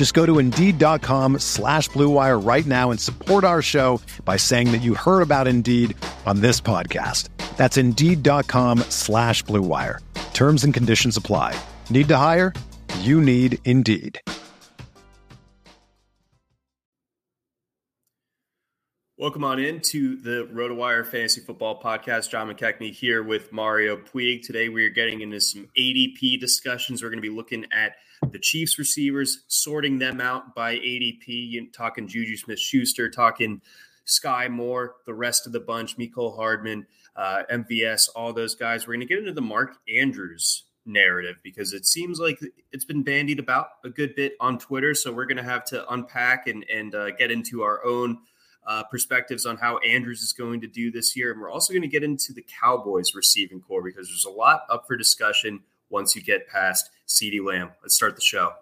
Just go to Indeed.com slash BlueWire right now and support our show by saying that you heard about Indeed on this podcast. That's Indeed.com slash BlueWire. Terms and conditions apply. Need to hire? You need Indeed. Welcome on in to the RotoWire Fantasy Football Podcast. John McKechnie here with Mario Puig. Today we are getting into some ADP discussions. We're going to be looking at the Chiefs receivers, sorting them out by ADP, talking Juju Smith Schuster, talking Skyy Moore, the rest of the bunch, Mecole Hardman, uh, MVS, all those guys. We're going to get into the Mark Andrews narrative because it seems like it's been bandied about a good bit on Twitter. So we're going to have to unpack and, and uh, get into our own uh, perspectives on how Andrews is going to do this year. And we're also going to get into the Cowboys receiving corps because there's a lot up for discussion once you get past CeeDee Lamb. Let's start the show.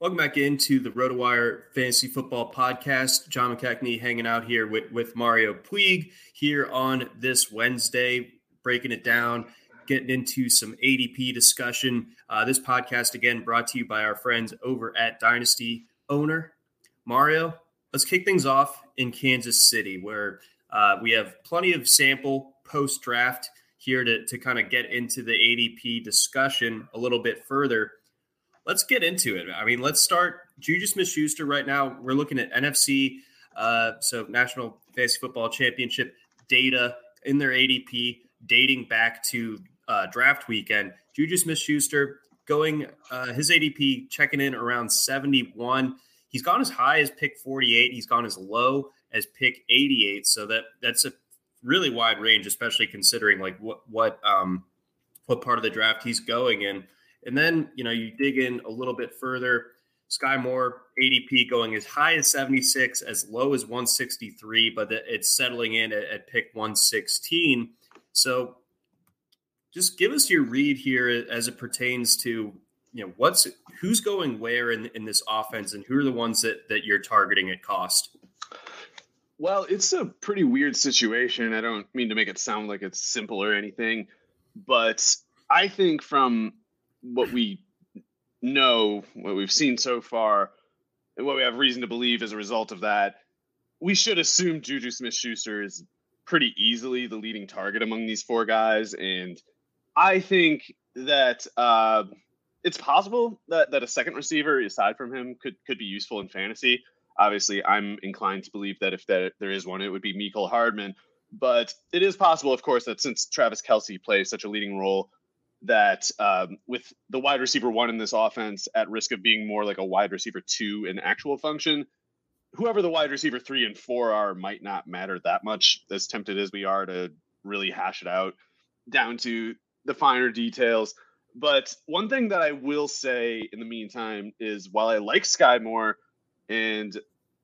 Welcome back into the RotoWire Fantasy Football Podcast. John McKechnie hanging out here with, with Mario Puig here on this Wednesday, breaking it down, getting into some ADP discussion. Uh, this podcast, again, brought to you by our friends over at Dynasty Owner. Mario, let's kick things off in Kansas City, where uh, we have plenty of sample post draft here to, to kind of get into the ADP discussion a little bit further let's get into it. I mean, let's start Juju Smith Schuster right now. We're looking at NFC, uh, so National Fantasy Football Championship data in their ADP dating back to uh, draft weekend. Juju Smith Schuster going uh, his ADP checking in around 71. He's gone as high as pick 48. He's gone as low as pick 88. So that that's a really wide range, especially considering like what what um what part of the draft he's going in. And then, you know, you dig in a little bit further. Skyy Moore ADP going as high as 76, as low as 163, but it's settling in at, at pick 116. So just give us your read here as it pertains to you know what's who's going where in, in this offense and who are the ones that that you're targeting at cost well it's a pretty weird situation i don't mean to make it sound like it's simple or anything but i think from what we know, what we've seen so far, and what we have reason to believe as a result of that, we should assume Juju Smith Schuster is pretty easily the leading target among these four guys. And I think that uh, it's possible that, that a second receiver aside from him could, could be useful in fantasy. Obviously, I'm inclined to believe that if that, there is one, it would be Mecole Hardman. But it is possible, of course, that since Travis Kelce plays such a leading role that um, with the wide receiver one in this offense at risk of being more like a wide receiver two in actual function, whoever the wide receiver three and four are might not matter that much. As tempted as we are to really hash it out down to the finer details. But one thing that I will say in the meantime is while I like Skyy Moore and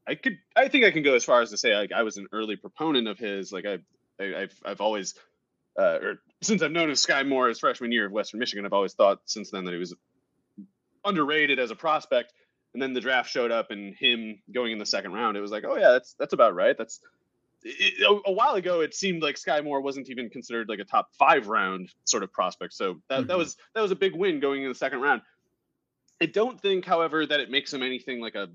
I could I think I can go as far as to say like I was an early proponent of his like I, I have I've always uh, or since I've known Skyy Moore as freshman year of Western Michigan, I've always thought since then that he was underrated as a prospect. And then the draft showed up, and him going in the second round, it was like, oh yeah, that's that's about right. That's it, a, a, while ago. It seemed like Skyy Moore wasn't even considered like a top five round sort of prospect. So that, mm-hmm. that was that was a big win going in the second round. I don't think, however, that it makes him anything like a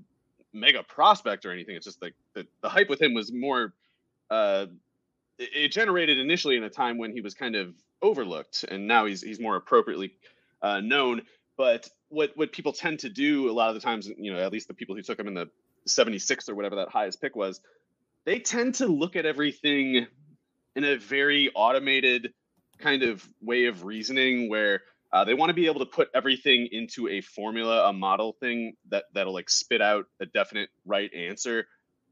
mega prospect or anything. It's just like the, the hype with him was more uh, it generated initially in a time when he was kind of overlooked, and now he's he's more appropriately uh, known. But what what people tend to do a lot of the times, you know, at least the people who took him in the 76th or whatever that highest pick was, they tend to look at everything in a very automated kind of way of reasoning where uh, they want to be able to put everything into a formula, a model thing that that'll like spit out a definite right answer.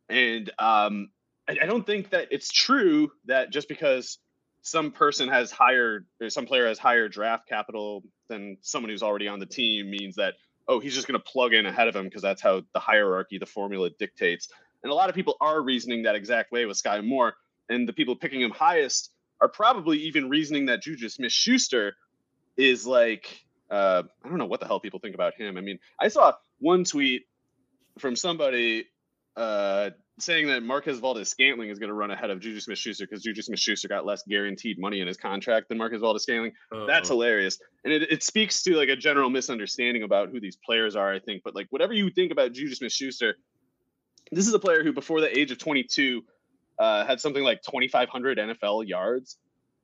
And um, I, I don't think that it's true that just because some person has higher or some player has higher draft capital than someone who's already on the team means that oh he's just going to plug in ahead of him because that's how the hierarchy the formula dictates and a lot of people are reasoning that exact way with Skyy Moore and the people picking him highest are probably even reasoning that Juju Smith-Schuster is like uh, I don't know what the hell people think about him. I mean, I saw one tweet from somebody uh, saying that Marquez Valdes-Scantling is going to run ahead of Juju Smith-Schuster because Juju Smith-Schuster got less guaranteed money in his contract than Marquez Valdes-Scantling. Uh-oh. That's hilarious, and it, it speaks to like a general misunderstanding about who these players are. I think, but like whatever you think about Juju Smith-Schuster, this is a player who before the age of 22 uh, had something like 2,500 NFL yards.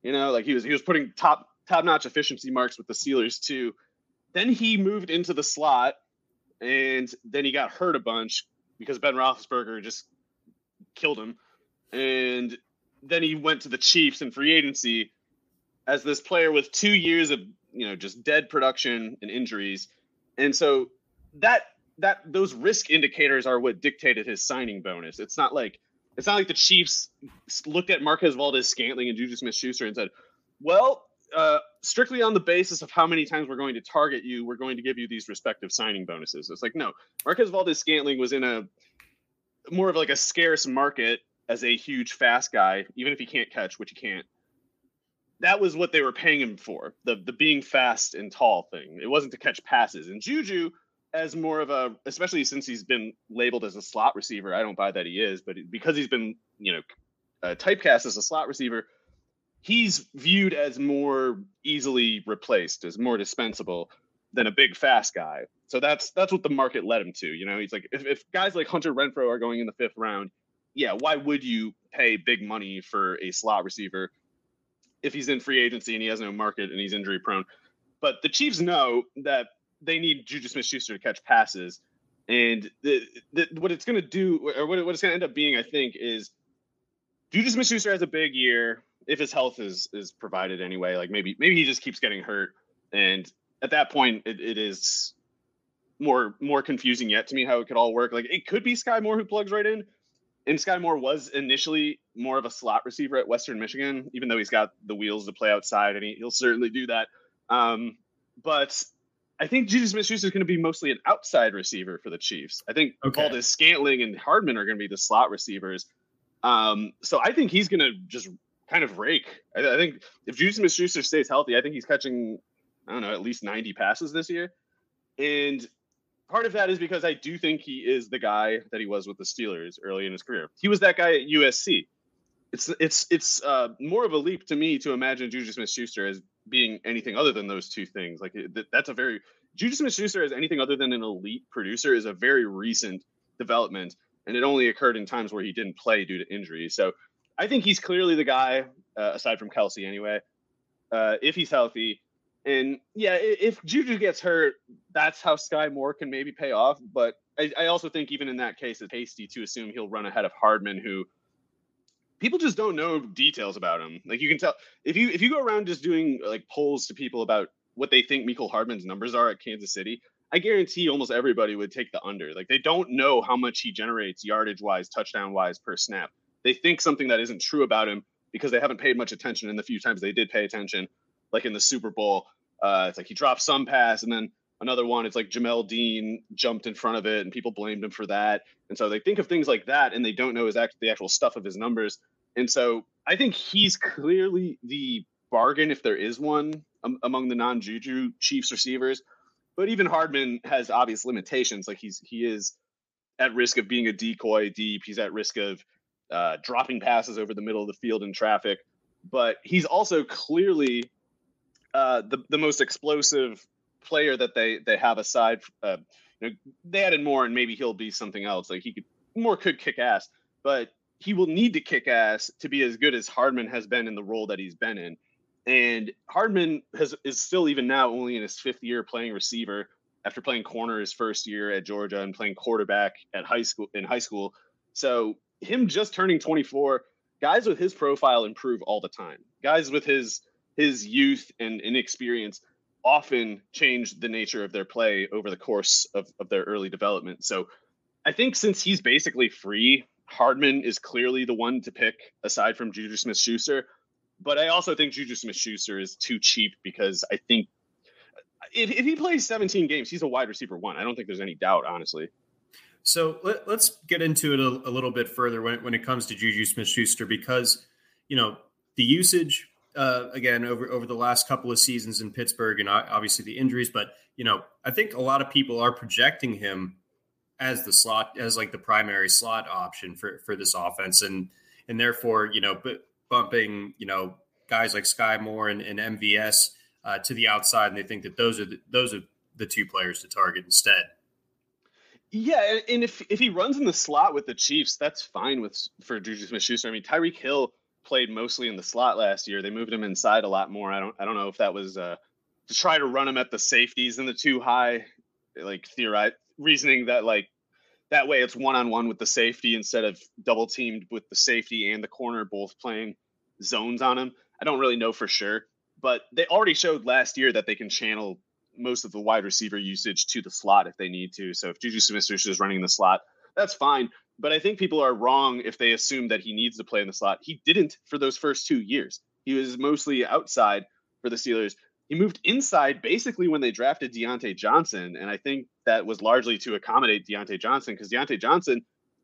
You know, like he was he was putting top top notch efficiency marks with the Steelers too. Then he moved into the slot, and then he got hurt a bunch because Ben Roethlisberger just killed him. And then he went to the Chiefs in free agency as this player with two years of you know just dead production and injuries, and so that that those risk indicators are what dictated his signing bonus. It's not like it's not like the Chiefs looked at Marquez Valdes Scantling and Juju Smith-Schuster and said, "Well, uh, strictly on the basis of how many times we're going to target you, we're going to give you these respective signing bonuses." It's like no, Marquez Valdes-Scantling was in a more of like a scarce market as a huge fast guy, even if he can't catch, which he can't. That was what they were paying him for the the being fast and tall thing. It wasn't to catch passes. And Juju, as more of a, especially since he's been labeled as a slot receiver, I don't buy that he is, but because he's been you know uh, typecast as a slot receiver, he's viewed as more easily replaced, as more dispensable than a big fast guy. So that's that's what the market led him to. You know, he's like if, if guys like Hunter Renfrow are going in the fifth round, yeah, why would you pay big money for a slot receiver if he's in free agency and he has no market and he's injury prone? But the Chiefs know that they need Juju Smith Schuster to catch passes. And the, the, what it's going to do, or what, what it's going to end up being, I think, is Juju Smith Schuster has a big year if his health is is provided anyway. Like maybe maybe he just keeps getting hurt, and at that point, it, it is more more confusing yet to me how it could all work. Like it could be Skyy Moore who plugs right in, and Skyy Moore was initially more of a slot receiver at Western Michigan, even though he's got the wheels to play outside, and he, will certainly do that. Um, but I think Juju Smith-Schuster is going to be mostly an outside receiver for the Chiefs. I think okay. Valdes-Scantling and Hardman are going to be the slot receivers. Um, so I think he's going to just kind of rake. I, I think if Juju Smith-Schuster stays healthy, I think he's catching I don't know, at least 90 passes this year. And part of that is because I do think he is the guy that he was with the Steelers early in his career. He was that guy at USC. It's it's it's uh, more of a leap to me to imagine Juju Smith-Schuster as being anything other than those two things. Like that's a very Juju Smith-Schuster as anything other than an elite producer is a very recent development, and it only occurred in times where he didn't play due to injury. So I think he's clearly the guy, uh, aside from Kelce anyway. Uh, if he's healthy, and yeah, if Juju gets hurt, that's how Skyy Moore can maybe pay off. But I, I, also think even in that case, it's hasty to assume he'll run ahead of Hardman, who people just don't know details about him. Like you can tell if you if you go around just doing like polls to people about what they think Mecole Hardman's numbers are at Kansas City, I guarantee almost everybody would take the under. Like they don't know how much he generates yardage wise, touchdown wise per snap. They think something that isn't true about him because they haven't paid much attention in the few times they did pay attention like in the Super Bowl. Uh, it's like he dropped some pass and then another one. It's like Jamel Dean jumped in front of it and people blamed him for that. And so they think of things like that and they don't know his act, the actual stuff of his numbers. And so I think he's clearly the bargain if there is one um, among the non-Juju Chiefs receivers. But even Hardman has obvious limitations. Like he's he is at risk of being a decoy deep. He's at risk of uh, dropping passes over the middle of the field in traffic. But he's also clearly uh, the the most explosive player that they they have aside. Uh, you know, they added Moore, and maybe he'll be something else. Like he could Moore could kick ass, but he will need to kick ass to be as good as Hardman has been in the role that he's been in. And Hardman has is still even now only in his fifth year playing receiver after playing corner his first year at Georgia and playing quarterback at high school in high school. So him just turning 24, guys with his profile improve all the time. Guys with his his youth and inexperience often change the nature of their play over the course of, of their early development. So I think since he's basically free, Hardman is clearly the one to pick aside from Juju Smith Schuster. But I also think Juju Smith Schuster is too cheap because I think if, if he plays 17 games, he's a wide receiver one. I don't think there's any doubt, honestly. So let, us get into it a, a, little bit further when, when it comes to Juju Smith Schuster because, you know, the usage, uh, again, over, over the last couple of seasons in Pittsburgh and obviously the injuries, but, you know, I think a lot of people are projecting him as the slot, as like the primary slot option for, for this offense. And, and therefore, you know, bumping, you know, guys like Skyy Moore and, and MVS uh, to the outside, and they think that those are the, those are the two players to target instead. Yeah, and if if he runs in the slot with the Chiefs, that's fine with for Juju Smith-Schuster. I mean, Tyreek Hill played mostly in the slot last year. They moved him inside a lot more. I don't I don't know if that was uh, to try to run him at the safeties and the too high, like theorized reasoning that like that way it's one on one with the safety instead of double teamed with the safety and the corner both playing zones on him. I don't really know for sure, but they already showed last year that they can channel most of the wide receiver usage to the slot if they need to. So if Juju Smith is running the slot, that's fine. But I think people are wrong if they assume that he needs to play in the slot. He didn't for those first two years. He was mostly outside for the Steelers. He moved inside basically when they drafted Diontae Johnson. And I think that was largely to accommodate Diontae Johnson because Diontae Johnson,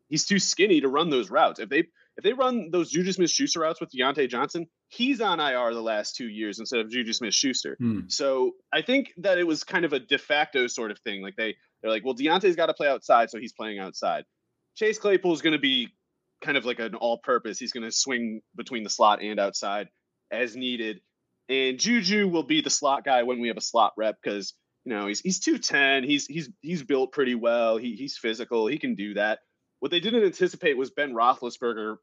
he's too skinny to run those routes. If they if they run those Juju Smith Schuster routes with Diontae Johnson, he's on IR the last two years instead of Juju Smith Schuster. Hmm. So I think that it was kind of a de facto sort of thing. Like they they're like, well, Diontae's got to play outside, so he's playing outside. Chase Claypool is going to be kind of like an all-purpose. He's going to swing between the slot and outside as needed. And Juju will be the slot guy when we have a slot rep because you know he's he's two ten. He's he's he's built pretty well. He he's physical. He can do that. What they didn't anticipate was Ben Roethlisberger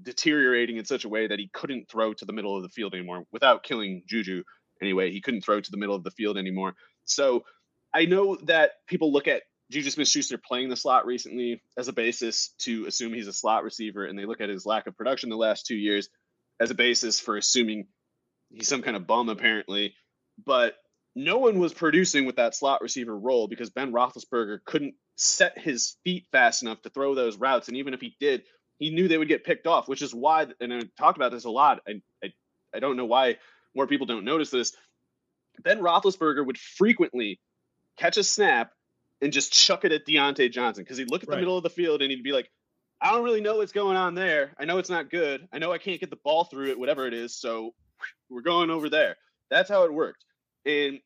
deteriorating in such a way that he couldn't throw to the middle of the field anymore without killing Juju. Anyway, he couldn't throw to the middle of the field anymore. So I know that people look at Juju Smith Schuster playing the slot recently as a basis to assume he's a slot receiver, and they look at his lack of production the last two years as a basis for assuming he's some kind of bum, apparently. But no one was producing with that slot receiver role because Ben Roethlisberger couldn't set his feet fast enough to throw those routes. And even if he did, he knew they would get picked off, which is why, and I talked about this a lot. I, I, I don't know why more people don't notice this. Ben Roethlisberger would frequently catch a snap and just chuck it at Diontae Johnson because he'd look at the right. middle of the field and he'd be like, I don't really know what's going on there. I know it's not good. I know I can't get the ball through it, whatever it is. So we're going over there. That's how it worked. And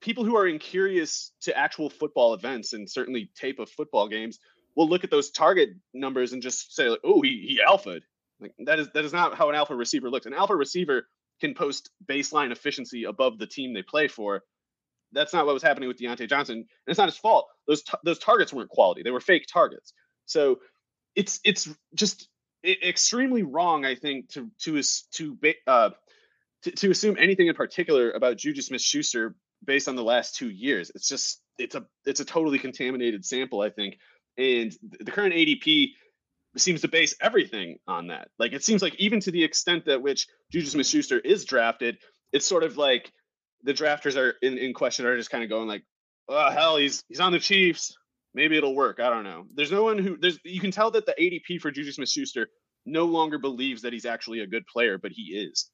people who are incurious to actual football events and certainly tape of football games will look at those target numbers and just say like, oh, he he alphaed. Like that is that is not how an alpha receiver looks. An alpha receiver can post baseline efficiency above the team they play for. That's not what was happening with Diontae Johnson, and it's not his fault. Those t- those targets weren't quality; they were fake targets. So it's it's just extremely wrong, I think, to to to uh, to, to assume anything in particular about Juju Smith-Schuster based on the last two years. It's just it's a it's a totally contaminated sample, I think. And the current ADP seems to base everything on that. Like it seems like even to the extent that which Juju Smith Schuster is drafted, it's sort of like the drafters are in, in question are just kind of going like, oh hell, he's he's on the Chiefs. Maybe it'll work. I don't know. There's no one who there's you can tell that the ADP for Juju Smith Schuster no longer believes that he's actually a good player, but he is.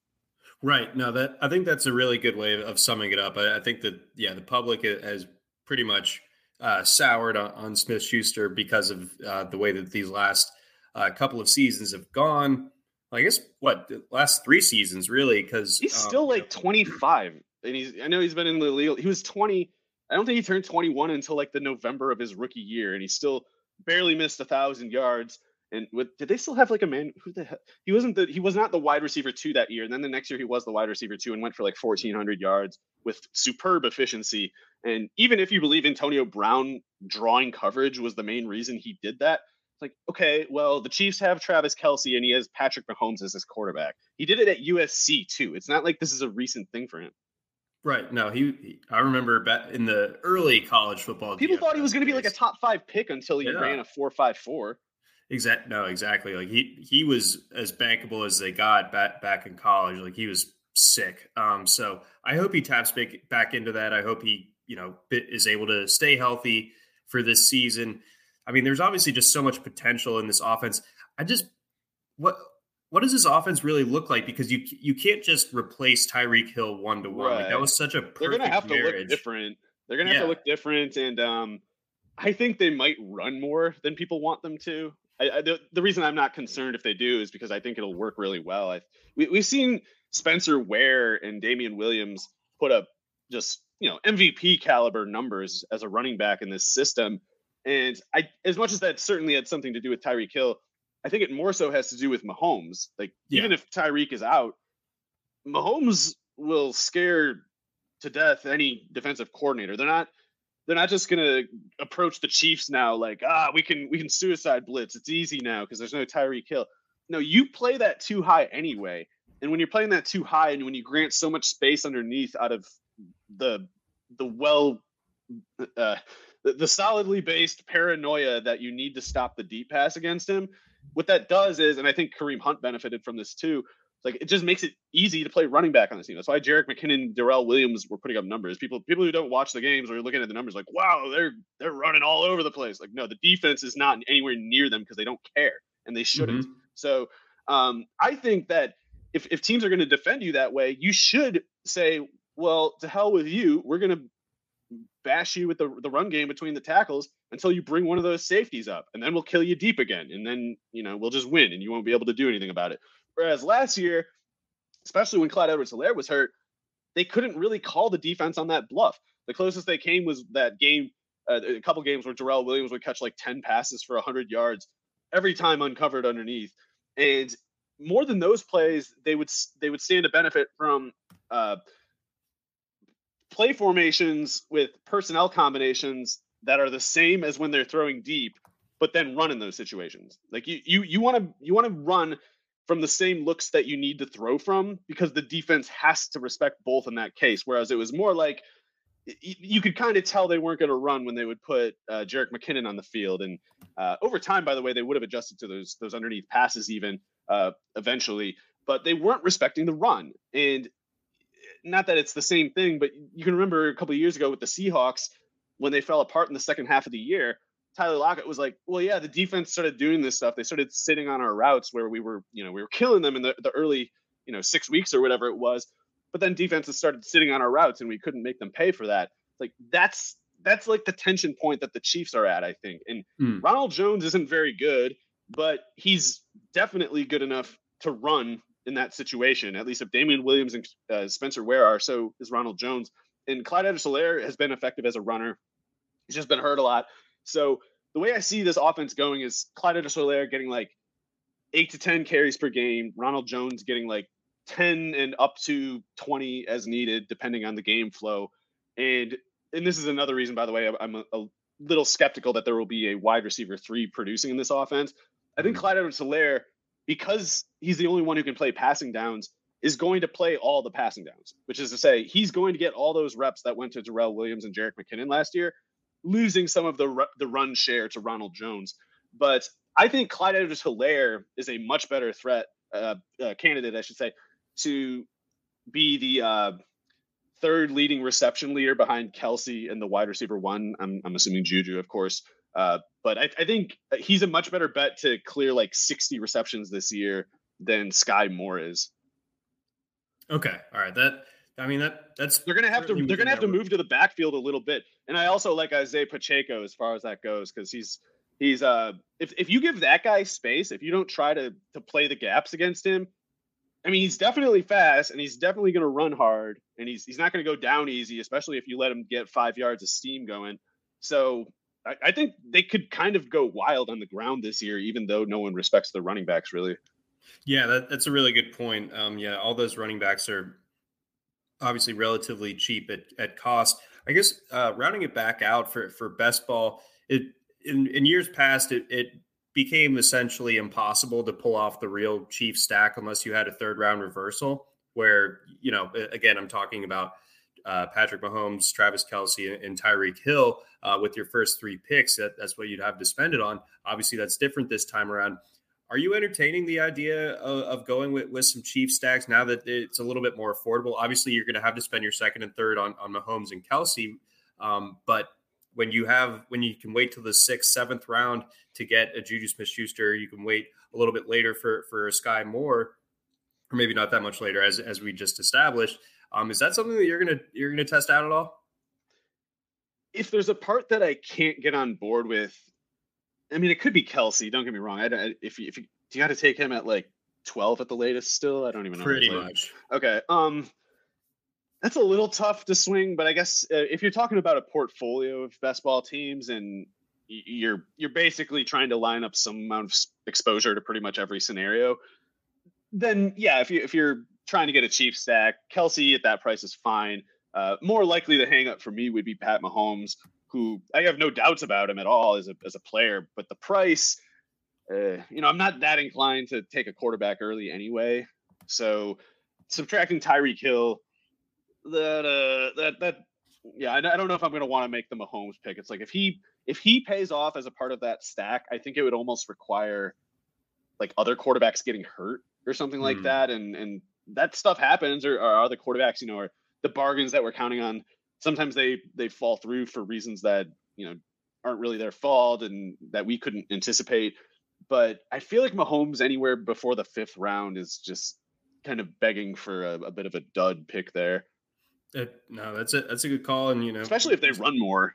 Right. No, that I think that's a really good way of summing it up. I, I think that yeah, the public has pretty much uh, soured on, on Smith Schuster because of uh, the way that these last uh, couple of seasons have gone. I guess what the last three seasons really because he's um, still like 25 and he's I know he's been in the league. He was 20. I don't think he turned 21 until like the November of his rookie year, and he still barely missed a thousand yards. And with did they still have like a man who the hell he wasn't the he was not the wide receiver two that year. And then the next year he was the wide receiver two and went for like 1400 yards with superb efficiency. And even if you believe Antonio Brown drawing coverage was the main reason he did that, It's like, okay, well, the Chiefs have Travis Kelce and he has Patrick Mahomes as his quarterback. He did it at USC too. It's not like this is a recent thing for him. Right. No, he, he I remember back in the early college football. People thought he was going to be like a top five pick until he yeah. ran a four five four. Exact. No, exactly. Like he he was as bankable as they got back back in college. Like he was sick. Um. So I hope he taps back back into that. I hope he you know is able to stay healthy for this season. I mean, there's obviously just so much potential in this offense. I just what what does this offense really look like? Because you you can't just replace Tyreek Hill one to one. That was such a they're gonna have marriage. to look different. They're gonna have yeah. to look different, and um, I think they might run more than people want them to. I, I, the, the reason I'm not concerned if they do is because I think it'll work really well. I, we, we've seen Spencer Ware and Damien Williams put up just you know MVP caliber numbers as a running back in this system, and I as much as that certainly had something to do with Tyreek Hill, I think it more so has to do with Mahomes. Like yeah. even if Tyreek is out, Mahomes will scare to death any defensive coordinator. They're not they're not just to approach the Chiefs now like, ah, we can we can suicide blitz. It's easy now because there's no Tyreek Hill. No, you play that too high anyway. And when you're playing that too high and when you grant so much space underneath out of the the well uh, the, the solidly based paranoia that you need to stop the deep pass against him, what that does is, and I think Kareem Hunt benefited from this too, like it just makes it easy to play running back on this team. That's why Jerick McKinnon, Darrel Williams were putting up numbers. People people who don't watch the games or looking at the numbers like, wow, they're they're running all over the place. Like, no, the defense is not anywhere near them because they don't care and they shouldn't. Mm-hmm. So um, I think that if, if teams are going to defend you that way, you should say, well, to hell with you. We're going to bash you with the, the run game between the tackles until you bring one of those safeties up and then we'll kill you deep again and then you know we'll just win and you won't be able to do anything about it Whereas last year, especially when Clyde Edwards Helaire was hurt, they couldn't really call the defense on that bluff. The closest they came was that game, uh, a couple games where Darrel Williams would catch like 10 passes for 100 yards every time uncovered underneath. And more than those plays, they would they would stand to benefit from uh, play formations with personnel combinations that are the same as when they're throwing deep, but then run in those situations. Like you you you want to you want to run from the same looks that you need to throw from because the defense has to respect both in that case. Whereas it was more like you could kind of tell they weren't going to run when they would put uh, Jerick McKinnon on the field. And uh, over time, by the way, they would have adjusted to those those underneath passes even uh, eventually, but they weren't respecting the run. And not that it's the same thing, but you can remember a couple years ago with the Seahawks when they fell apart in the second half of the year. Tyler Lockett was like, well, yeah, the defense started doing this stuff. They started sitting on our routes where we were, you know, we were killing them in the, the early, you know, six weeks or whatever it was. But then defenses started sitting on our routes and we couldn't make them pay for that. Like that's that's like the tension point that the Chiefs are at, I think. And mm. Ronald Jones isn't very good, but he's definitely good enough to run in that situation. At least if Damien Williams and uh, Spencer Ware are, so is Ronald Jones. And Clyde Edwards-Helaire has been effective as a runner. He's just been hurt a lot. So the way I see this offense going is Clyde Edwards-Helaire getting like eight to 10 carries per game, Ronald Jones getting like 10 and up to 20 as needed, depending on the game flow. And and this is another reason, by the way, I'm a, a little skeptical that there will be a wide receiver three producing in this offense. I think mm-hmm. Clyde Edwards-Helaire, because he's the only one who can play passing downs, is going to play all the passing downs, which is to say, he's going to get all those reps that went to Darrel Williams and Jerick McKinnon last year losing some of the the run share to Ronald Jones. But I think Clyde Edwards Helaire is a much better threat uh, uh, candidate, I should say, to be the uh, third leading reception leader behind Kelce and the wide receiver one. I'm, I'm assuming Juju, of course. Uh, but I, I, think he's a much better bet to clear like 60 receptions this year than Skyy Moore is. Okay, all right. That I mean that that's they're gonna have to they're gonna have to move to the backfield a little bit. And I also like Isaiah Pacheco as far as that goes because he's he's uh if if you give that guy space, if you don't try to to play the gaps against him, I mean he's definitely fast and he's definitely gonna run hard and he's he's not gonna go down easy, especially if you let him get five yards of steam going. So I, I think they could kind of go wild on the ground this year, even though no one respects the running backs really. Yeah, that, that's a really good point. Um, yeah, all those running backs are obviously relatively cheap at, at cost. I guess uh, rounding it back out for for best ball, it in, in years past it, it became essentially impossible to pull off the real chief stack unless you had a third round reversal. Where you know, again, I'm talking about uh, Patrick Mahomes, Travis Kelce, and Tyreek Hill uh, with your first three picks. That, that's what you'd have to spend it on. Obviously, that's different this time around. Are you entertaining the idea of, of going with, with some chief stacks now that it's a little bit more affordable? Obviously, you're going to have to spend your second and third on, on Mahomes and Kelce, Um, but when you have when you can wait till the sixth, seventh round to get a Juju Smith Schuster, you can wait a little bit later for for Skyy Moore, or maybe not that much later, as as we just established. Um, is that something that you're gonna you're gonna test out at all? If there's a part that I can't get on board with, I mean, it could be Kelce. Don't get me wrong. I, if you, if you, do you got to take him at like 12 at the latest still? I don't even know. Pretty much. Okay. Um, that's a little tough to swing, but I guess uh, if you're talking about a portfolio of best ball teams and you're you're basically trying to line up some amount of exposure to pretty much every scenario, then yeah, if you if you're trying to get a cheap stack, Kelce at that price is fine. Uh, more likely the hang up for me would be Pat Mahomes, who I have no doubts about him at all as a as a player, but the price, uh, you know, I'm not that inclined to take a quarterback early anyway. So subtracting Tyreek Hill that uh that that yeah, I, I don't know if I'm going to want to make the Mahomes pick. It's like if he if he pays off as a part of that stack, I think it would almost require like other quarterbacks getting hurt or something like mm. that, and and that stuff happens, or, or other quarterbacks, you know, or the bargains that we're counting on. Sometimes they they fall through for reasons that you know aren't really their fault and that we couldn't anticipate. But I feel like Mahomes anywhere before the fifth round is just kind of begging for a, a bit of a dud pick there. It, no, that's a that's a good call, and you know, especially if they run more.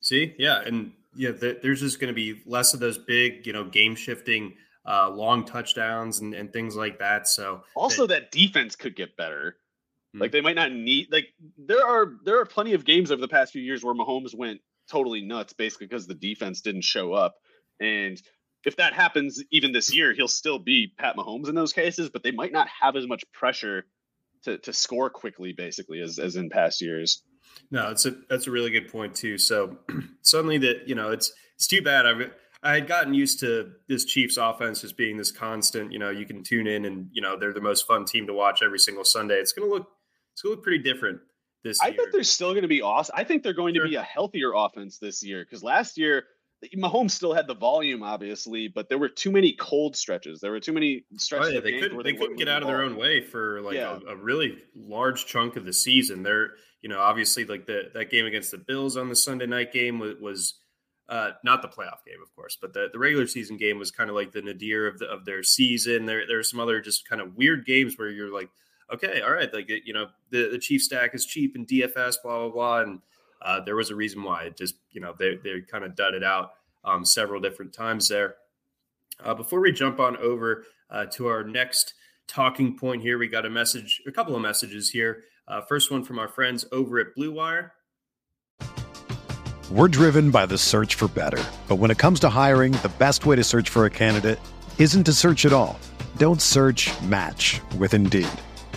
See, yeah, and yeah, there's just going to be less of those big, you know, game shifting, uh, long touchdowns and, and things like that. So also that, that defense could get better. Hmm. Like they might not need like there are there are plenty of games over the past few years where Mahomes went totally nuts basically because the defense didn't show up. And if that happens even this year, he'll still be Pat Mahomes in those cases, but they might not have as much pressure to to score quickly, basically, as as in past years. No, it's a that's a really good point too. So suddenly that you know it's it's too bad. I've I had gotten used to this Chiefs offense as being this constant. You know, you can tune in and you know they're the most fun team to watch every single Sunday. It's gonna look it's gonna look pretty different this. I year. think they're still going to be awesome. I think they're going sure. to be a healthier offense this year because last year Mahomes still had the volume, obviously, but there were too many cold stretches. There were too many stretches. Oh, yeah, they couldn't. They, they couldn't get out of their own way for like yeah. a, a, really large chunk of the season. They're, you know, obviously like the that game against the Bills on the Sunday night game was, was uh, not the playoff game, of course, but the, the regular season game was kind of like the nadir of the, of their season. There there are some other just kind of weird games where you're like, okay, all right, like you know, the the chief stack is cheap and DFS, blah blah blah, and uh, there was a reason why it just you know they they kind of dud it out um, several different times there. Uh, before we jump on over uh, to our next talking point here, we got a message, a couple of messages here. Uh, first one from our friends over at Blue Wire. We're driven by the search for better, but when it comes to hiring, the best way to search for a candidate isn't to search at all. Don't search. Match with Indeed.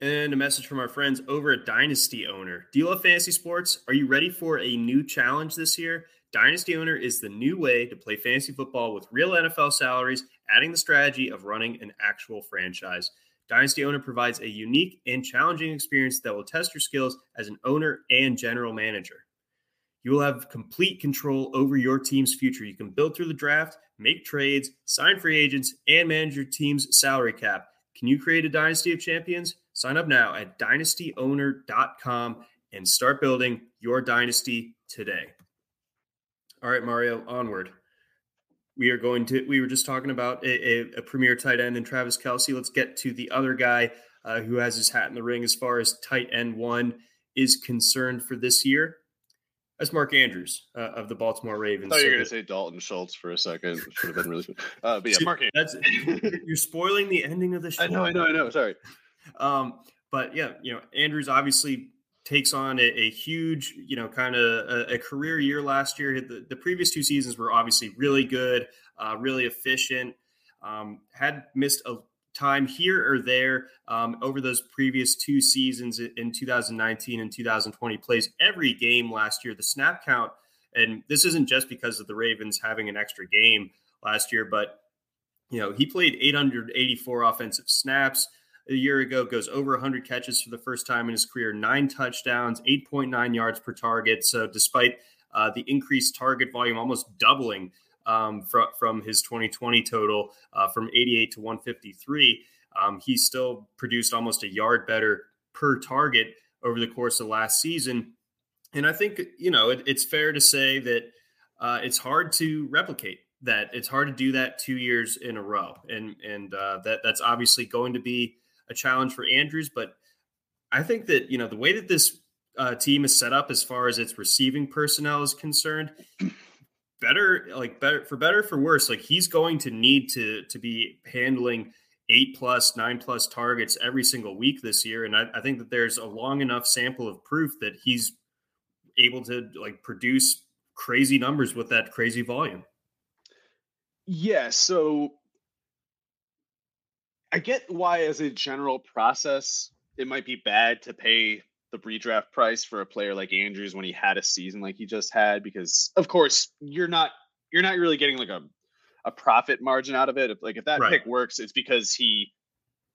And a message from our friends over at Dynasty Owner. Do you love fantasy sports? Are you ready for a new challenge this year? Dynasty Owner is the new way to play fantasy football with real NFL salaries, adding the strategy of running an actual franchise. Dynasty Owner provides a unique and challenging experience that will test your skills as an owner and general manager. You will have complete control over your team's future. You can build through the draft, make trades, sign free agents, and manage your team's salary cap. Can you create a dynasty of champions? Sign up now at dynastyowner.com and start building your dynasty today. All right, Mario, onward. We are going to, we were just talking about a, a, a premier tight end in Travis Kelce. Let's get to the other guy uh, who has his hat in the ring as far as tight end one is concerned for this year. That's Mark Andrews uh, of the Baltimore Ravens. I thought you were going to say Dalton Schultz for a second. Should have been really. Uh, but yeah, Mark. That's, you're spoiling the ending of the show. I know, I know, I know. Sorry. Um, but yeah, you know, Andrews obviously takes on a, a huge, you know, kind of a, a, career year last year. The, the, previous two seasons were obviously really good, uh, really efficient. Um, had missed a time here or there um, over those previous two seasons in 2019 and 2020. Plays every game last year. The snap count, and this isn't just because of the Ravens having an extra game last year, but you know he played 884 offensive snaps a year ago, goes over 100 catches for the first time in his career, nine touchdowns, 8.9 yards per target. So, despite uh, the increased target volume, almost doubling um, from, from his 2020 total uh, from 88 to 153, um, he still produced almost a yard better per target over the course of last season. And I think, you know, it, it's fair to say that uh, it's hard to replicate that. It's hard to do that two years in a row. And, and uh, that that's obviously going to be a challenge for Andrews. But I think that you know the way that this uh, team is set up as far as its receiving personnel is concerned, better like better for better for worse, like he's going to need to to be handling eight plus nine plus targets every single week this year and I, I, think that there's a long enough sample of proof that he's able to like produce crazy numbers with that crazy volume yeah so I get why, as a general process, it might be bad to pay the redraft price for a player like Andrews when he had a season like he just had, because of course you're not you're not really getting like a a profit margin out of it. If, like if that right. pick works, it's because he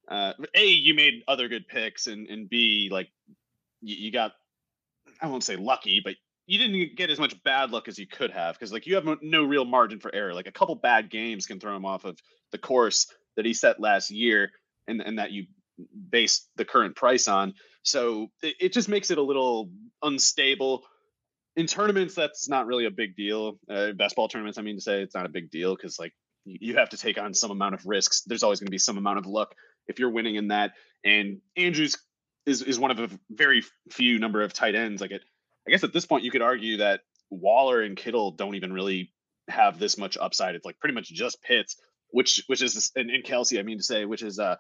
uh, a you made other good picks, and and b like you, you got I won't say lucky, but you didn't get as much bad luck as you could have because like you have no real margin for error. Like a couple bad games can throw him off of the course that he set last year and, and that you base the current price on. So it, it just makes it a little unstable. In tournaments, that's not really a big deal. Uh, best ball tournaments, I mean to say, it's not a big deal because like you have to take on some amount of risks. There's always going to be some amount of luck if you're winning in that. And Andrews is is one of a very few number of tight ends. Like it, I guess at this point you could argue that Waller and Kittle don't even really have this much upside. It's like pretty much just Pitts, which which is and, and Kelce, I mean to say, which is uh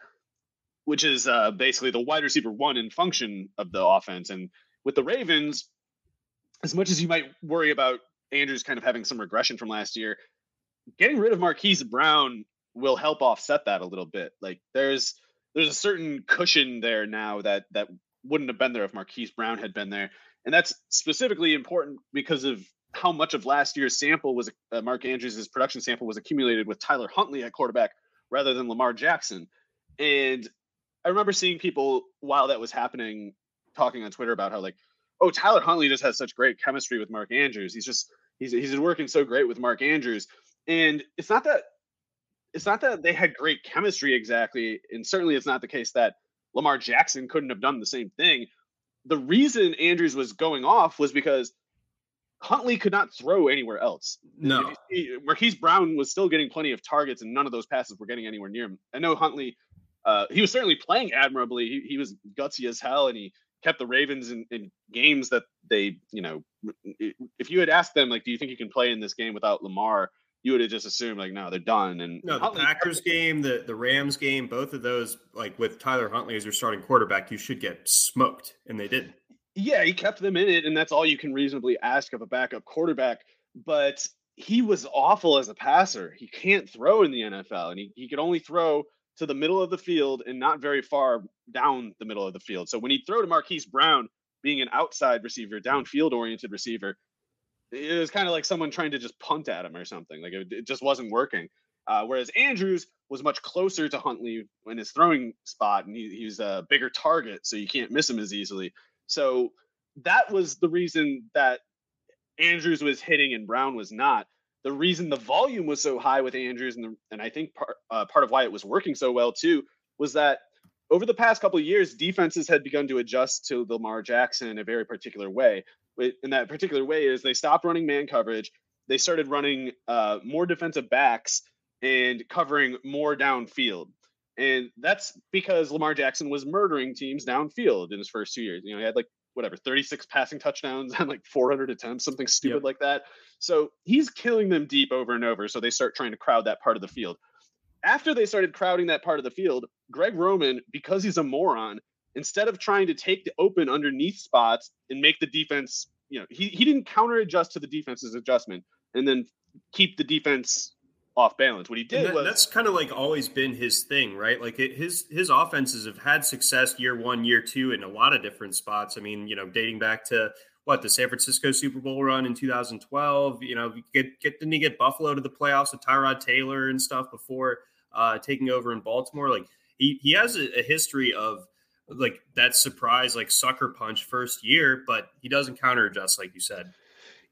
which is uh basically the wide receiver one in function of the offense. And with the Ravens, as much as you might worry about Andrews kind of having some regression from last year, getting rid of Marquise Brown will help offset that a little bit. Like there's there's a certain cushion there now that that wouldn't have been there if Marquise Brown had been there, and that's specifically important because of how much of last year's sample was uh, Mark Andrews' production sample was accumulated with Tyler Huntley at quarterback rather than Lamar Jackson. And I remember seeing people while that was happening talking on Twitter about how like, oh, Tyler Huntley just has such great chemistry with Mark Andrews. He's just he's he's working so great with Mark Andrews. And it's not that it's not that they had great chemistry exactly, and certainly it's not the case that Lamar Jackson couldn't have done the same thing. The reason Andrews was going off was because Huntley could not throw anywhere else. No, Marquise Brown was still getting plenty of targets, and none of those passes were getting anywhere near him. I know Huntley, uh, he was certainly playing admirably. He, he was gutsy as hell, and he kept the Ravens in, in games that they, you know, if you had asked them like, do you think you can play in this game without Lamar? you would have just assumed like no they're done and no the Packers game the the Rams game both of those like with Tyler Huntley as your starting quarterback you should get smoked and they did yeah he kept them in it and that's all you can reasonably ask of a backup quarterback but he was awful as a passer he can't throw in the NFL and he, he could only throw to the middle of the field and not very far down the middle of the field so when he throw to Marquise Brown being an outside receiver downfield oriented receiver it was kind of like someone trying to just punt at him or something. Like it, it just wasn't working. Uh, whereas Andrews was much closer to Huntley in his throwing spot, and he, he's a bigger target, so you can't miss him as easily. So that was the reason that Andrews was hitting and Brown was not. The reason the volume was so high with Andrews, and, the, and I think part uh, part of why it was working so well too, was that over the past couple of years, defenses had begun to adjust to Lamar Jackson in a very particular way in that particular way is they stopped running man coverage. They started running uh, more defensive backs and covering more downfield. And that's because Lamar Jackson was murdering teams downfield in his first two years. You know, he had like whatever 36 passing touchdowns and like 400 attempts, something stupid yep. like that. So he's killing them deep over and over. So they start trying to crowd that part of the field. After they started crowding that part of the field, Greg Roman, because he's a moron, instead of trying to take the open underneath spots and make the defense, you know, he, he didn't counter adjust to the defense's adjustment and then keep the defense off balance. What he did that, was that's kind of like always been his thing, right? Like it, his his offenses have had success year one, year two in a lot of different spots. I mean, you know, dating back to what the San Francisco Super Bowl run in 2012. You know, get get didn't he get Buffalo to the playoffs with Tyrod Taylor and stuff before uh, taking over in Baltimore? Like he he has a, a history of like that surprise, like sucker punch first year, but he doesn't counter adjust, like you said.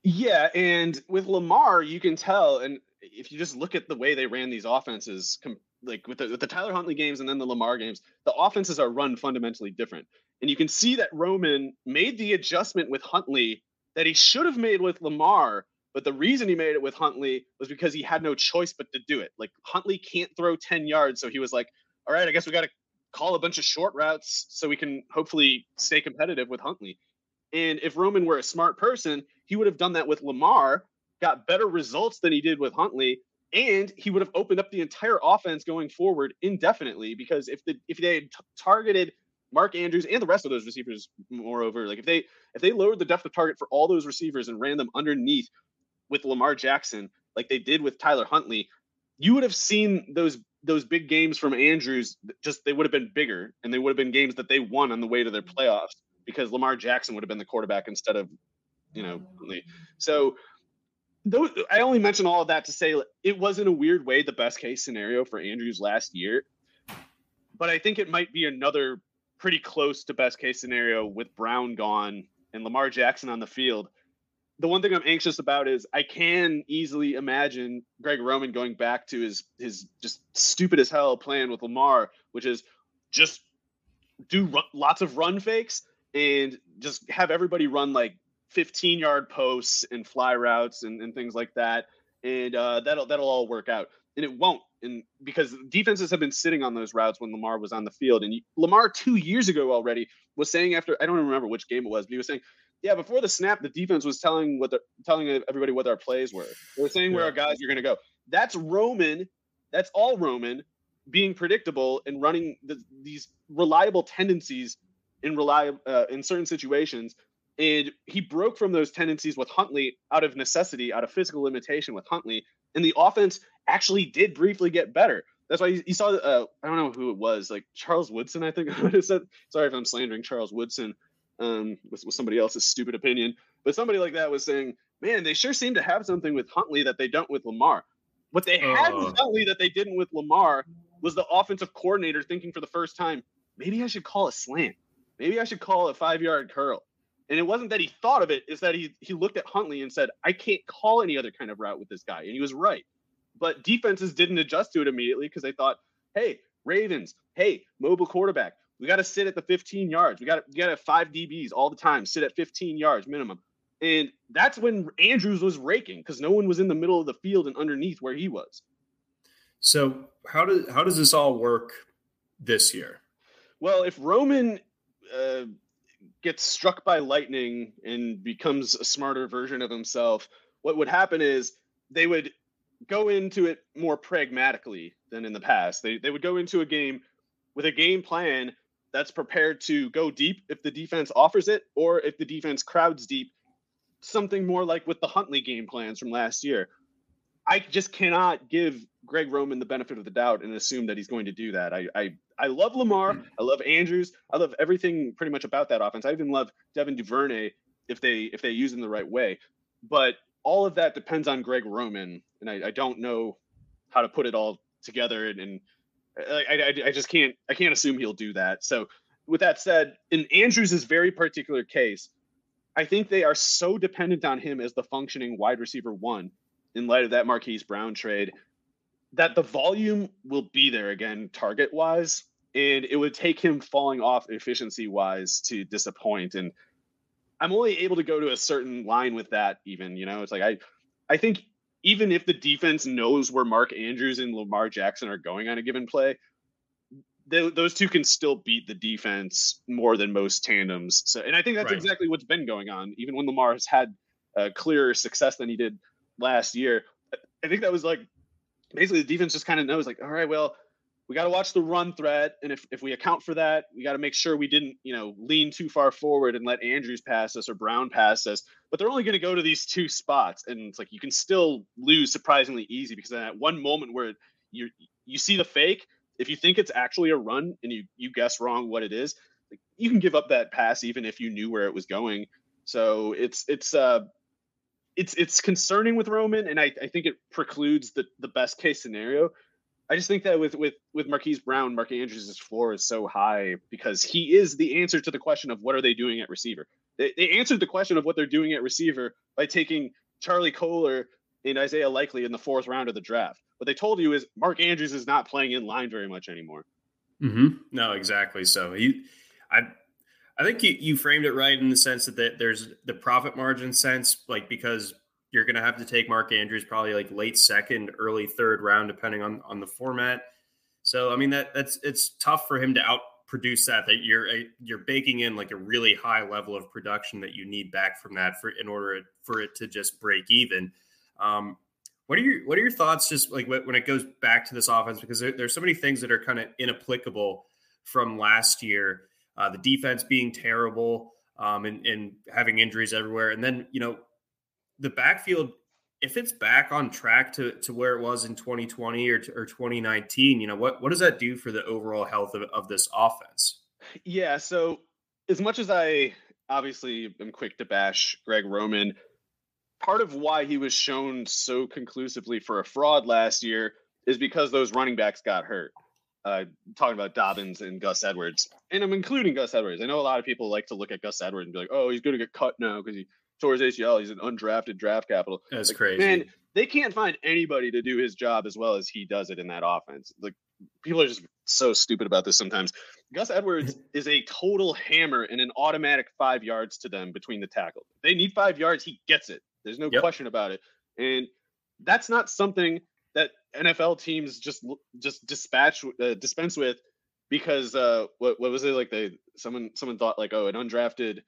Yeah, and with Lamar, you can tell, and if you just look at the way they ran these offenses, like with the, with the Tyler Huntley games and then the Lamar games, the offenses are run fundamentally different. And you can see that Roman made the adjustment with Huntley that he should have made with Lamar, but the reason he made it with Huntley was because he had no choice but to do it. Like Huntley can't throw 10 yards, so he was like, all right, I guess we got to call a bunch of short routes so we can hopefully stay competitive with Huntley. And if Roman were a smart person, he would have done that with Lamar, got better results than he did with Huntley, and he would have opened up the entire offense going forward indefinitely. Because if the if they had t- targeted Mark Andrews and the rest of those receivers, moreover, like if they if they lowered the depth of target for all those receivers and ran them underneath with Lamar Jackson, like they did with Tyler Huntley, you would have seen those those big games from Andrews, just they would have been bigger and they would have been games that they won on the way to their playoffs because Lamar Jackson would have been the quarterback instead of, you know, so I only mention all of that to say it was in a weird way the best case scenario for Andrews last year, but I think it might be another pretty close to best case scenario with Brown gone and Lamar Jackson on the field. The one thing I'm anxious about is I can easily imagine Greg Roman going back to his his just stupid as hell plan with Lamar, which is just do lots of run fakes and just have everybody run like 15 yard posts and fly routes and, and things like that, and uh, that'll that'll all work out. And it won't, and because defenses have been sitting on those routes when Lamar was on the field, and Lamar two years ago already was saying after I don't even remember which game it was, but he was saying Yeah, before the snap, the defense was telling what the, telling everybody what our plays were. They were saying yeah. where our guys are going to go. That's Roman. That's all Roman being predictable and running the, these reliable tendencies in reliable uh, in certain situations. And he broke from those tendencies with Huntley out of necessity, out of physical limitation with Huntley, and the offense actually did briefly get better. That's why you, you saw. Uh, I don't know who it was, like Charles Woodson. I think I said. Sorry if I'm slandering Charles Woodson um, with, with somebody else's stupid opinion, but somebody like that was saying, "Man, they sure seem to have something with Huntley that they don't with Lamar." What they had uh. with Huntley that they didn't with Lamar was the offensive coordinator thinking for the first time, maybe I should call a slant. Maybe I should call a five yard curl. And it wasn't that he thought of it's that he he looked at Huntley and said, I can't call any other kind of route with this guy. And he was right. But defenses didn't adjust to it immediately because they thought, hey, Ravens, hey, mobile quarterback. We got to sit at the 15 yards. We got to get five DBs all the time, sit at 15 yards minimum. And that's when Andrews was raking because no one was in the middle of the field and underneath where he was. So how does how does this all work this year? Well, if Roman uh, gets struck by lightning and becomes a smarter version of himself, what would happen is they would go into it more pragmatically than in the past. They they would go into a game with a game plan that's prepared to go deep if the defense offers it, or if the defense crowds deep, something more like with the Huntley game plans from last year. I just cannot give Greg Roman the benefit of the doubt and assume that he's going to do that. I I, I love Lamar. Mm. I love Andrews. I love everything pretty much about that offense. I even love Devin Duvernay if they if they use him the right way. But all of that depends on Greg Roman, and I, I don't know how to put it all together. And, and uh, I, I, I just can't I can't assume he'll do that. So with that said, in Andrews' very particular case, I think they are so dependent on him as the functioning wide receiver one in light of that Marquise Brown trade that the volume will be there again target wise and it would take him falling off efficiency wise to disappoint. And i'm only able to go to a certain line with that even you know? It's like i i think even if the defense knows where mark andrews and lamar jackson are going on a given play they, those two can still beat the defense more than most tandems. So and i think that's right. exactly what's been going on. Even when lamar has had a clearer success than he did last year i think that was like basically the defense just kind of knows like, all right, well, we got to watch the run threat. And if, if we account for that, we got to make sure we didn't, you know, lean too far forward and let Andrews pass us or Brown pass us. But they're only going to go to these two spots. And it's like you can still lose surprisingly easy because at one moment where you you see the fake, if you think it's actually a run and you you guess wrong what it is, like, you can give up that pass even if you knew where it was going. So it's it's uh it's it's concerning with Roman, and I, I think it precludes the the best case scenario. I just think that with with with Marquise Brown, Mark Andrews' floor is so high because he is the answer to the question of what are they doing at receiver. They, they answered the question of what they're doing at receiver by taking Charlie Kolar and Isaiah Likely in the fourth round of the draft. What they told you is Mark Andrews is not playing in line very much anymore. Mm-hmm. No, exactly. So he, I I think you, you framed it right in the sense that there's the profit margin sense, like because you're going to have to take Mark Andrews probably like late second, early third round, depending on on the format. So I mean that that's it's tough for him to outproduce that. That you're you're baking in like a really high level of production that you need back from that for in order for it to just break even. Um, what are your what are your thoughts just like when it goes back to this offense because there, there's so many things that are kind of inapplicable from last year uh, the defense being terrible um, and, and having injuries everywhere. And then, you know, the backfield, if it's back on track to, to where it was in 2020 or, or 2019, you know, what, what does that do for the overall health of, of this offense? Yeah. So as much as I obviously am quick to bash Greg Roman, part of why he was shown so conclusively for a fraud last year is because those running backs got hurt uh, talking about Dobbins and Gus Edwards, and I'm including Gus Edwards. I know a lot of people like to look at Gus Edwards and be like, "Oh, he's going to get cut now because he tore his ACL. He's an undrafted draft capital." That's like, crazy. Man, they can't find anybody to do his job as well as he does it in that offense. Like people are just so stupid about this sometimes. Gus Edwards is a total hammer and an automatic five yards to them between the tackle. They need five yards, he gets it. There's no yep. question about it. And that's not something NFL teams just just dispatch uh, dispense with because uh, what what was it like they someone someone thought like oh an undrafted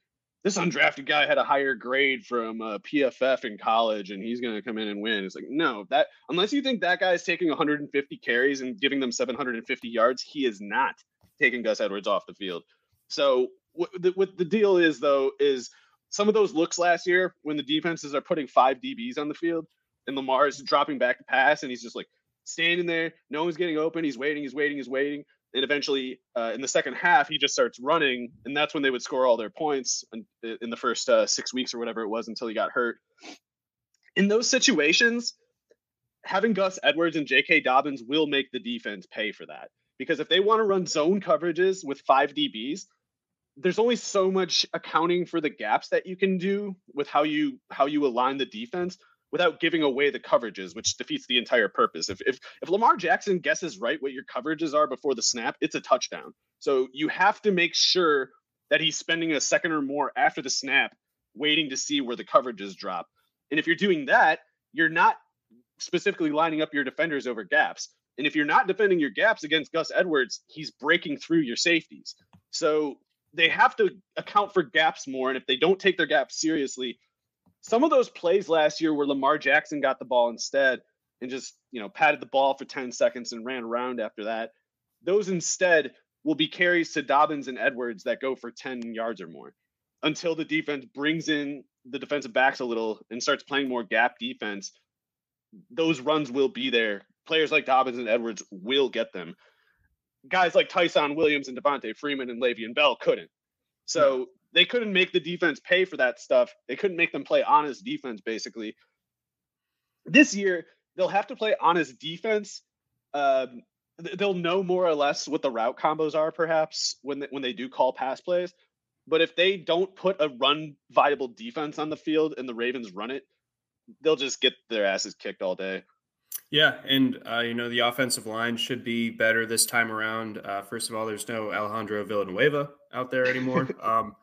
this undrafted guy had a higher grade from uh, PFF in college and he's going to come in and win. It's like, no, that unless you think that guy is taking 150 carries and giving them 750 yards, he is not taking Gus Edwards off the field. So what the, what the deal is though is some of those looks last year when the defenses are putting five DBs on the field and Lamar is dropping back to pass and he's just like standing there, no one's getting open, he's waiting, he's waiting, he's waiting and eventually uh, in the second half he just starts running and that's when they would score all their points in, in the first uh, six weeks or whatever it was until he got hurt. In those situations having gus edwards and j.k dobbins will make the defense pay for that because if they want to run zone coverages with five dbs there's only so much accounting for the gaps that you can do with how you how you align the defense without giving away the coverages, which defeats the entire purpose. If, if if Lamar Jackson guesses right what your coverages are before the snap, it's a touchdown. So you have to make sure that he's spending a second or more after the snap waiting to see where the coverages drop. And if you're doing that, you're not specifically lining up your defenders over gaps. And if you're not defending your gaps against Gus Edwards, he's breaking through your safeties. So they have to account for gaps more. And if they don't take their gaps seriously, some of those plays last year where Lamar Jackson got the ball instead and just, you know, patted the ball for 10 seconds and ran around after that, those instead will be carries to Dobbins and Edwards that go for 10 yards or more until the defense brings in the defensive backs a little and starts playing more gap defense. Those runs will be there. Players like Dobbins and Edwards will get them. Guys like Ty'Son Williams and Devonta Freeman and Le'Veon Bell couldn't. So they couldn't make the defense pay for that stuff. They couldn't make them play honest defense, basically. This year, they'll have to play honest defense. Um, they'll know more or less what the route combos are, perhaps when they, when they do call pass plays. But if they don't put a run viable defense on the field and the Ravens run it, they'll just get their asses kicked all day. Yeah, and uh, you know the offensive line should be better this time around. Uh, first of all, there's no Alejandro Villanueva out there anymore. um,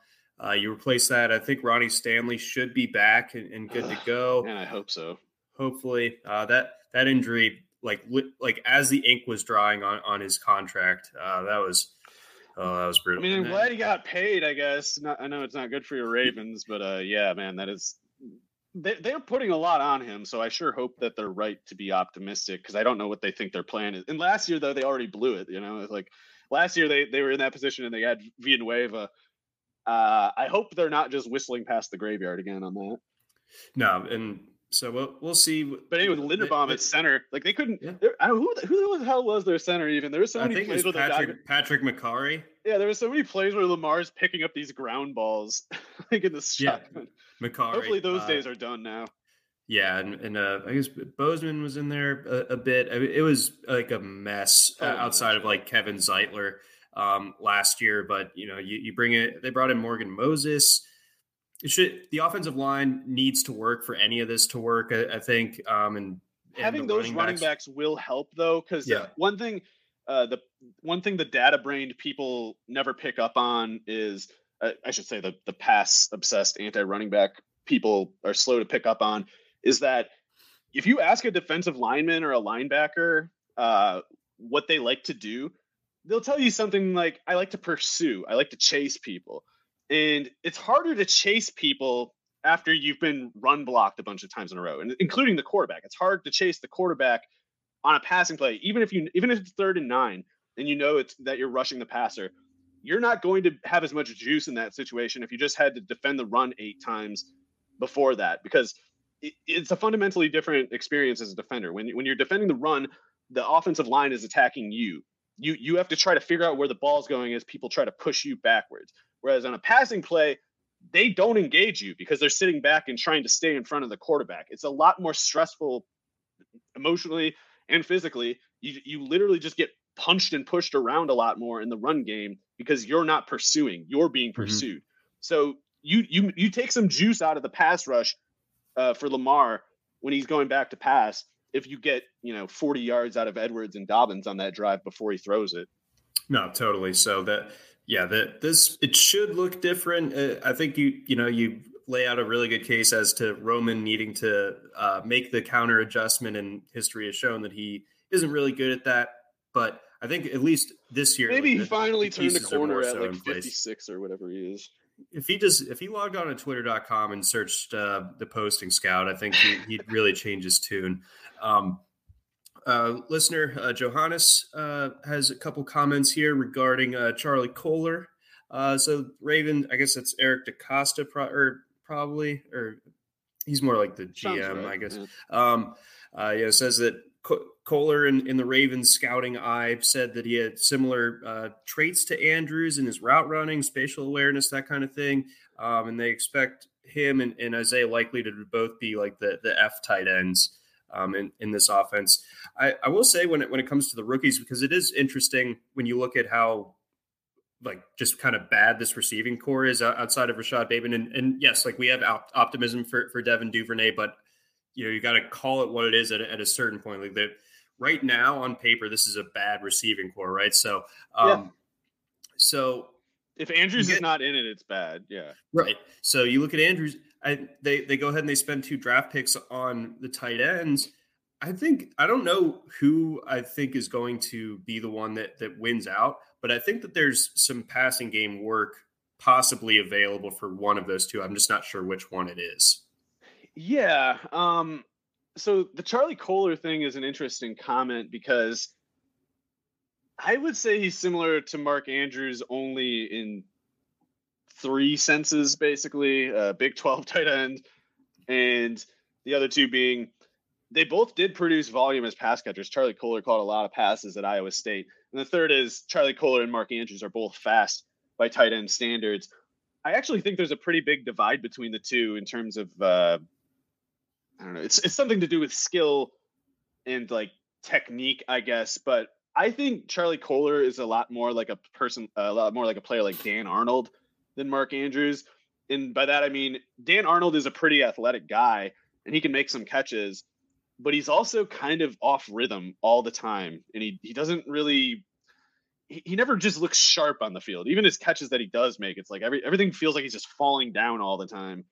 uh, you replace that. I think Ronnie Stanley should be back and, and good to go. And I hope so. Hopefully, uh, that that injury, like like as the ink was drying on on his contract, uh, that was oh that was brutal. I mean, I'm glad he got paid. I guess. Not, I know it's not good for your Ravens, but uh, yeah, man, that is. They, they're putting a lot on him, so I sure hope that they're right to be optimistic because I don't know what they think their plan is. And last year, though, they already blew it. You know, like last year they they were in that position and they had Villanueva uh, I hope they're not just whistling past the graveyard again on that. No, and so we'll we'll see. But anyway, Linderbaum at center, like they couldn't. Yeah. I don't who, who the hell was their center even. There was so many plays with Patrick, Patrick Mekari. Yeah, there was so many plays where Lamar's picking up these ground balls, like in the shotgun. Yeah, Mekari. Hopefully, those uh, days are done now. Yeah, and, and uh, I guess Bozeman was in there a, a bit. I mean, it was like a mess oh, outside of like Kevin Zeitler um, last year. But you know, you, you bring it. They brought in Morgan Moses. It should the offensive line needs to work for any of this to work. I, I think. Um, and, and having those running backs, running backs, will help though, because yeah. one thing, uh, the one thing the data brained people never pick up on is, uh, I should say, the the pass obsessed anti running back people are slow to pick up on is that if you ask a defensive lineman or a linebacker uh, what they like to do, they'll tell you something like, I like to pursue, I like to chase people. And it's harder to chase people after you've been run blocked a bunch of times in a row, and including the quarterback. It's hard to chase the quarterback on a passing play, even if you even if it's third and nine and you know it's that you're rushing the passer. You're not going to have as much juice in that situation if you just had to defend the run eight times before that, because it, it's a fundamentally different experience as a defender. When when you're defending the run, the offensive line is attacking you you you have to try to figure out where the ball's going as people try to push you backwards. Whereas on a passing play, they don't engage you because they're sitting back and trying to stay in front of the quarterback. It's a lot more stressful emotionally and physically. You you literally just get punched and pushed around a lot more in the run game because you're not pursuing, you're being mm-hmm. pursued. Mm-hmm. So you you you take some juice out of the pass rush uh, for Lamar when he's going back to pass if you get you know 40 yards out of Edwards and Dobbins on that drive before he throws it. No, totally. So that yeah, that this it should look different. Uh, I think you you know you lay out a really good case as to Roman needing to uh, make the counter adjustment, and history has shown that he isn't really good at that. But I think at least this year, maybe he finally turned the corner at like 56 or whatever he is. If he just if he logged on to twitter.com and searched uh, the posting scout, I think he, would really change his tune. Um, uh, listener uh, Johannes uh, has a couple comments here regarding uh, Charlie Kolar. Uh, so Raven, I guess that's Eric DeCosta, pro- or probably, or he's more like the GM, right, I guess. Yeah. Um, uh, yeah, says that Kolar in, in, the Ravens scouting eye said that he had similar uh, traits to Andrews in his route running, spatial awareness, that kind of thing. Um, and they expect him and, and, Isaiah Likely to both be like the, the F tight ends um, in, in this offense. I, I will say when it, when it comes to the rookies, because it is interesting when you look at how like just kind of bad this receiving corps is outside of Rashod Bateman. And, and yes, like we have op- optimism for, for Devin Duvernay, but you know, you got to call it what it is at, at a certain point. Like that right now on paper, this is a bad receiving corps, right? So, um, yeah. so if Andrews get, is not in it, it's bad. Yeah. Right. So you look at Andrews, I, they, they go ahead and they spend two draft picks on the tight ends. I think, I don't know who I think is going to be the one that, that wins out, but I think that there's some passing game work possibly available for one of those two. I'm just not sure which one it is. Yeah. Um, so the Charlie Kolar thing is an interesting comment because I would say he's similar to Mark Andrews only in three senses, basically. Uh, Big 12 tight end, and the other two being they both did produce volume as pass catchers. Charlie Kolar caught a lot of passes at Iowa State. And the third is Charlie Kolar and Mark Andrews are both fast by tight end standards. I actually think there's a pretty big divide between the two in terms of uh, I don't know. It's it's something to do with skill and like technique, I guess. But I think Charlie Kolar is a lot more like a person, a lot more like a player like Dan Arnold than Mark Andrews. And by that I mean Dan Arnold is a pretty athletic guy and he can make some catches but he's also kind of off rhythm all the time. And he, he doesn't really, he, he never just looks sharp on the field. Even his catches that he does make, it's like every, everything feels like he's just falling down all the time.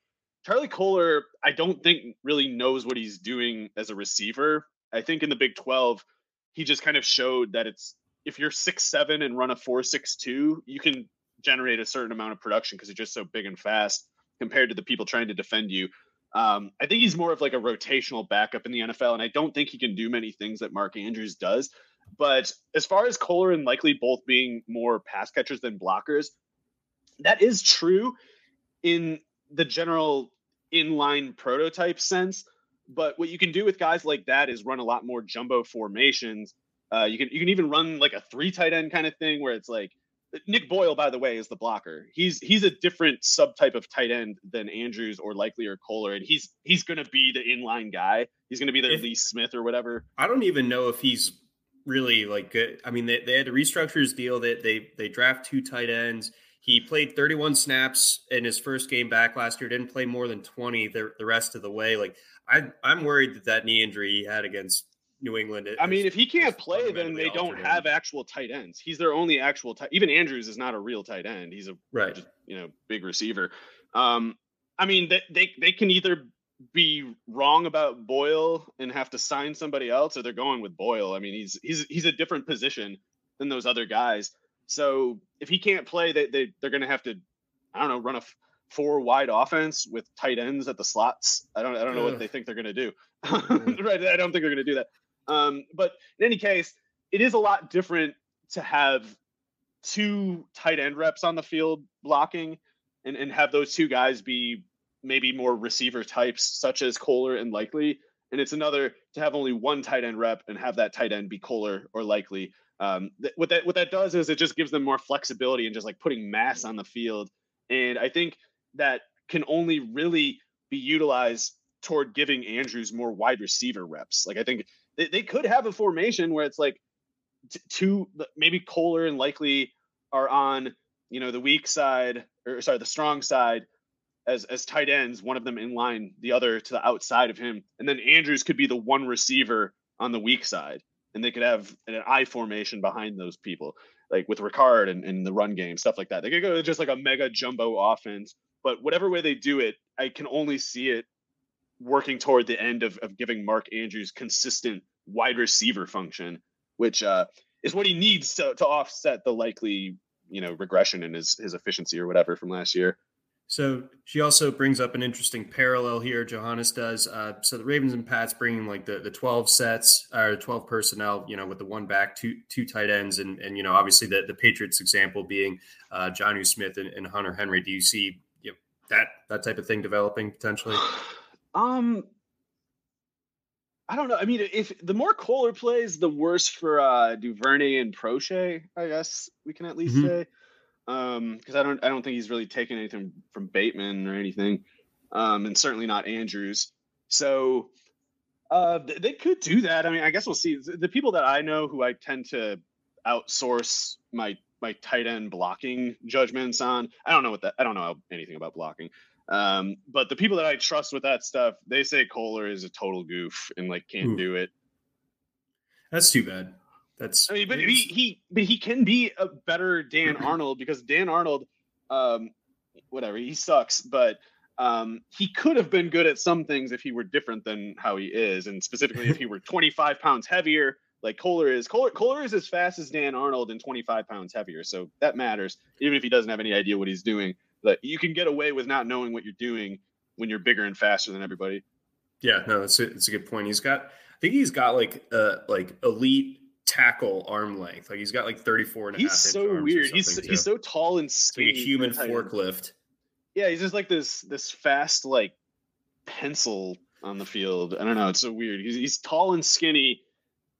Charlie Kolar, I don't think really knows what he's doing as a receiver. I think in the Big 12, he just kind of showed that it's if you're six seven and run a four six two, you can generate a certain amount of production because you're just so big and fast compared to the people trying to defend you. Um, I think he's more of like a rotational backup in the NFL, and I don't think he can do many things that Mark Andrews does. But as far as Kolar and Likely both being more pass catchers than blockers, that is true in the general inline prototype sense. But what you can do with guys like that is run a lot more jumbo formations. Uh, you can you can even run like a three tight end kind of thing where it's like Nick Boyle, by the way, is the blocker. He's he's a different subtype of tight end than Andrews or Likely or Kolar, and he's he's going to be the inline guy. He's going to be their if, Lee Smith or whatever. I don't even know if he's really like good. I mean, they, they had to restructure his deal. That they, they they draft two tight ends. He played 31 snaps in his first game back last year. Didn't play more than 20 the, the rest of the way. Like I I'm worried that that knee injury he had against New England. I mean, if he can't play, then they don't have actual tight ends. He's their only actual tight. Even Andrews is not a real tight end. He's a right, just, you know, big receiver. Um, I mean, they, they they can either be wrong about Boyle and have to sign somebody else, or they're going with Boyle. I mean, he's he's he's a different position than those other guys. So if he can't play, they they they're going to have to, I don't know, run a four wide offense with tight ends at the slots. I don't I don't know what they think they're going to do. right, I don't think they're going to do that. Um, but in any case, it is a lot different to have two tight end reps on the field blocking and, and have those two guys be maybe more receiver types, such as Kolar and Likely. And it's another to have only one tight end rep and have that tight end be Kolar or Likely. Um, th- what that what that does is it just gives them more flexibility and just like putting mass on the field. And I think that can only really be utilized toward giving Andrews more wide receiver reps. Like I think they, they could have a formation where it's like t- two, maybe Kolar and Likely are on, you know, the weak side or sorry, the strong side as as tight ends, one of them in line, the other to the outside of him, and then Andrews could be the one receiver on the weak side, and they could have an I formation behind those people, like with Ricard and, and the run game, stuff like that. They could go just like a mega jumbo offense, but whatever way they do it, I can only see it working toward the end of, of giving Mark Andrews consistent wide receiver function, which uh, is what he needs to, to offset the likely you know regression in his his efficiency or whatever from last year. So she also brings up an interesting parallel here. Johannes does. Uh, so the Ravens and Pats bringing like the, the twelve sets or twelve personnel, you know, with the one back, two two tight ends, and and you know obviously the the Patriots example being uh, Jonnu Smith and, and, Hunter Henry. Do you see you know, that that type of thing developing potentially? Um, I don't know. I mean, if the more Kolar plays, the worse for uh, Duvernay and Proche. I guess we can at least mm-hmm. say um because i don't i don't think he's really taken anything from bateman or anything. Um and certainly not andrews. So uh they could do that. I mean i guess we'll see. The people that i know who i tend to outsource my my tight end blocking judgments on i don't know what that i don't know anything about blocking. Um but the people that i trust with that stuff they say Kolar is a total goof and like can't Ooh. do it. That's too bad that's I mean, but he he but he can be a better Dan Arnold because Dan Arnold, um, whatever he sucks, but um, he could have been good at some things if he were different than how he is, and specifically if he were 25 pounds heavier, like Kolar is. Kolar, Kolar is as fast as Dan Arnold and 25 pounds heavier, so that matters. Even if he doesn't have any idea what he's doing, but you can get away with not knowing what you're doing when you're bigger and faster than everybody. Yeah, no, that's a, that's a good point. He's got, I think he's got like uh like elite tackle arm length. Like he's got like 34 and a he's half so weird. He's too. he's so tall and skinny. Like a human forklift. Yeah, he's just like this this fast like pencil on the field. I don't know. It's so weird. He's he's tall and skinny,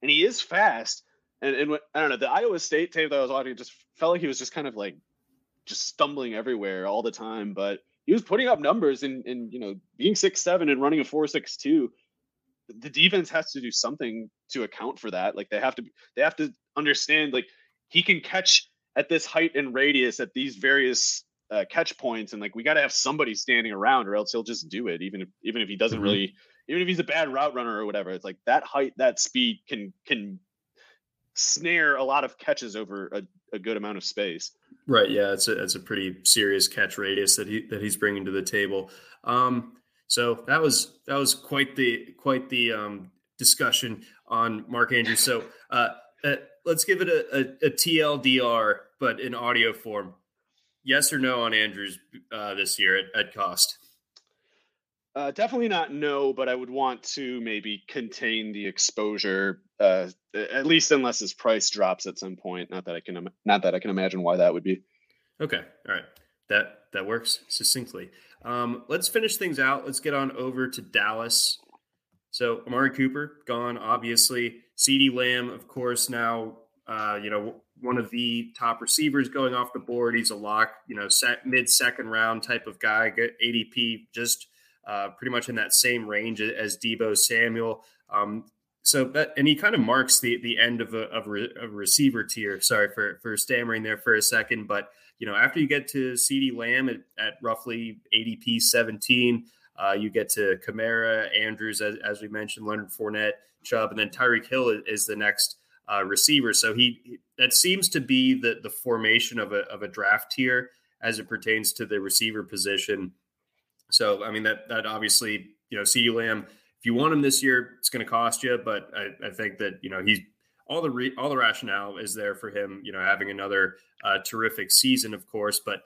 and he is fast. And and I don't know. The Iowa State tape that I was watching just felt like he was just kind of like just stumbling everywhere all the time. But he was putting up numbers and and you know being six seven and running a four six two the defense has to do something to account for that. Like they have to they have to understand like he can catch at this height and radius at these various uh, catch points, and like we got to have somebody standing around, or else he'll just do it. Even if even if he doesn't mm-hmm. really, even if he's a bad route runner or whatever, it's like that height, that speed can can snare a lot of catches over a, a good amount of space. Right. Yeah, it's a it's a pretty serious catch radius that he that he's bringing to the table. Um, so that was that was quite the quite the um, discussion on Mark Andrews. So uh, uh, let's give it a, a, a, TLDR, but in audio form. Yes or no on Andrews uh, this year at, at cost? Uh, definitely not no, but I would want to maybe contain the exposure, uh, at least unless his price drops at some point. Not that I can, not that I can imagine why that would be. Okay, all right, that that works succinctly. Um, let's finish things out. Let's get on over to Dallas. So Amari Cooper gone, obviously. CeeDee Lamb, of course, now uh, you know one of the top receivers going off the board. He's a lock, you know, mid second round type of guy. ADP just uh, pretty much in that same range as Deebo Samuel. Um, so that and he kind of marks the the end of a, of a receiver tier. Sorry for for stammering there for a second, but you know, after you get to CeeDee Lamb at, at roughly ADP 17, uh, you get to Kamara, Andrews, as, as, we mentioned, Leonard Fournette, Chubb, and then Tyreek Hill is, the next uh, receiver. So he that seems to be the the formation of a of a draft tier as it pertains to the receiver position. So I mean that that obviously you know CeeDee Lamb. If you want him this year, it's going to cost you, but I, I think that you know he's all the re- all the rationale is there for him, you know, having another uh, terrific season, of course. But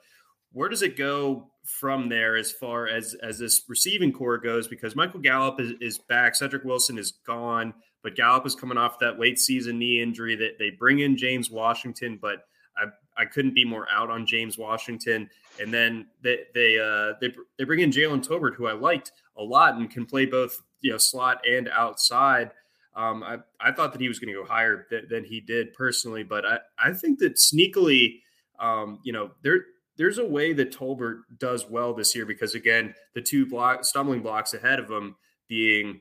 where does it go from there as far as as this receiving corps goes? Because Michael Gallup is, is back, Cedric Wilson is gone, but Gallup is coming off that late season knee injury. That they bring in James Washington, but I, I couldn't be more out on James Washington. And then they they uh, they they bring in Jalen Tolbert, who I liked a lot and can play both you know slot and outside. Um, I, I thought that he was going to go higher th- than he did personally, but I, I think that sneakily, um, you know, there there's a way that Tolbert does well this year because again, the two block stumbling blocks ahead of him being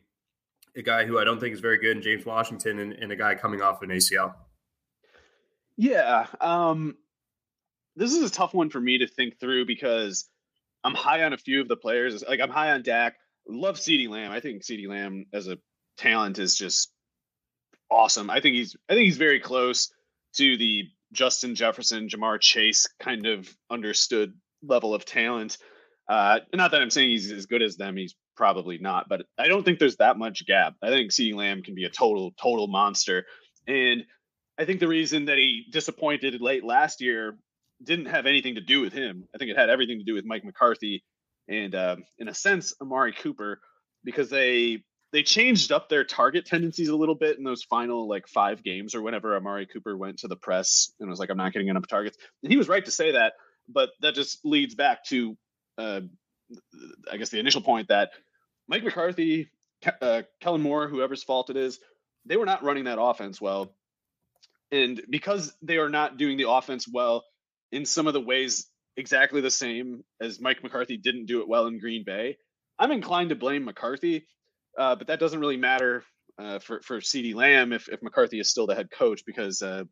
a guy who I don't think is very good in James Washington and, and a guy coming off an ACL. Yeah, um, this is a tough one for me to think through because I'm high on a few of the players. Like I'm high on Dak. Love CeeDee Lamb. I think CeeDee Lamb as a talent is just awesome. I think he's I think he's very close to the Justin Jefferson, Ja'Marr Chase kind of understood level of talent. Uh, not that I'm saying he's as good as them. He's probably not, but I don't think there's that much gap. I think CeeDee Lamb can be a total, total monster. And I think the reason that he disappointed late last year didn't have anything to do with him. I think it had everything to do with Mike McCarthy and, uh, in a sense, Amari Cooper, because they they changed up their target tendencies a little bit in those final like five games or whenever Amari Cooper went to the press and was like, I'm not getting enough targets. And he was right to say that, but that just leads back to, uh, I guess, the initial point that Mike McCarthy, uh, Kellen Moore, whoever's fault it is, they were not running that offense well. And because they are not doing the offense well in some of the ways exactly the same as Mike McCarthy didn't do it well in Green Bay, I'm inclined to blame McCarthy uh, but that doesn't really matter uh, for for CeeDee Lamb if, if McCarthy is still the head coach because uh,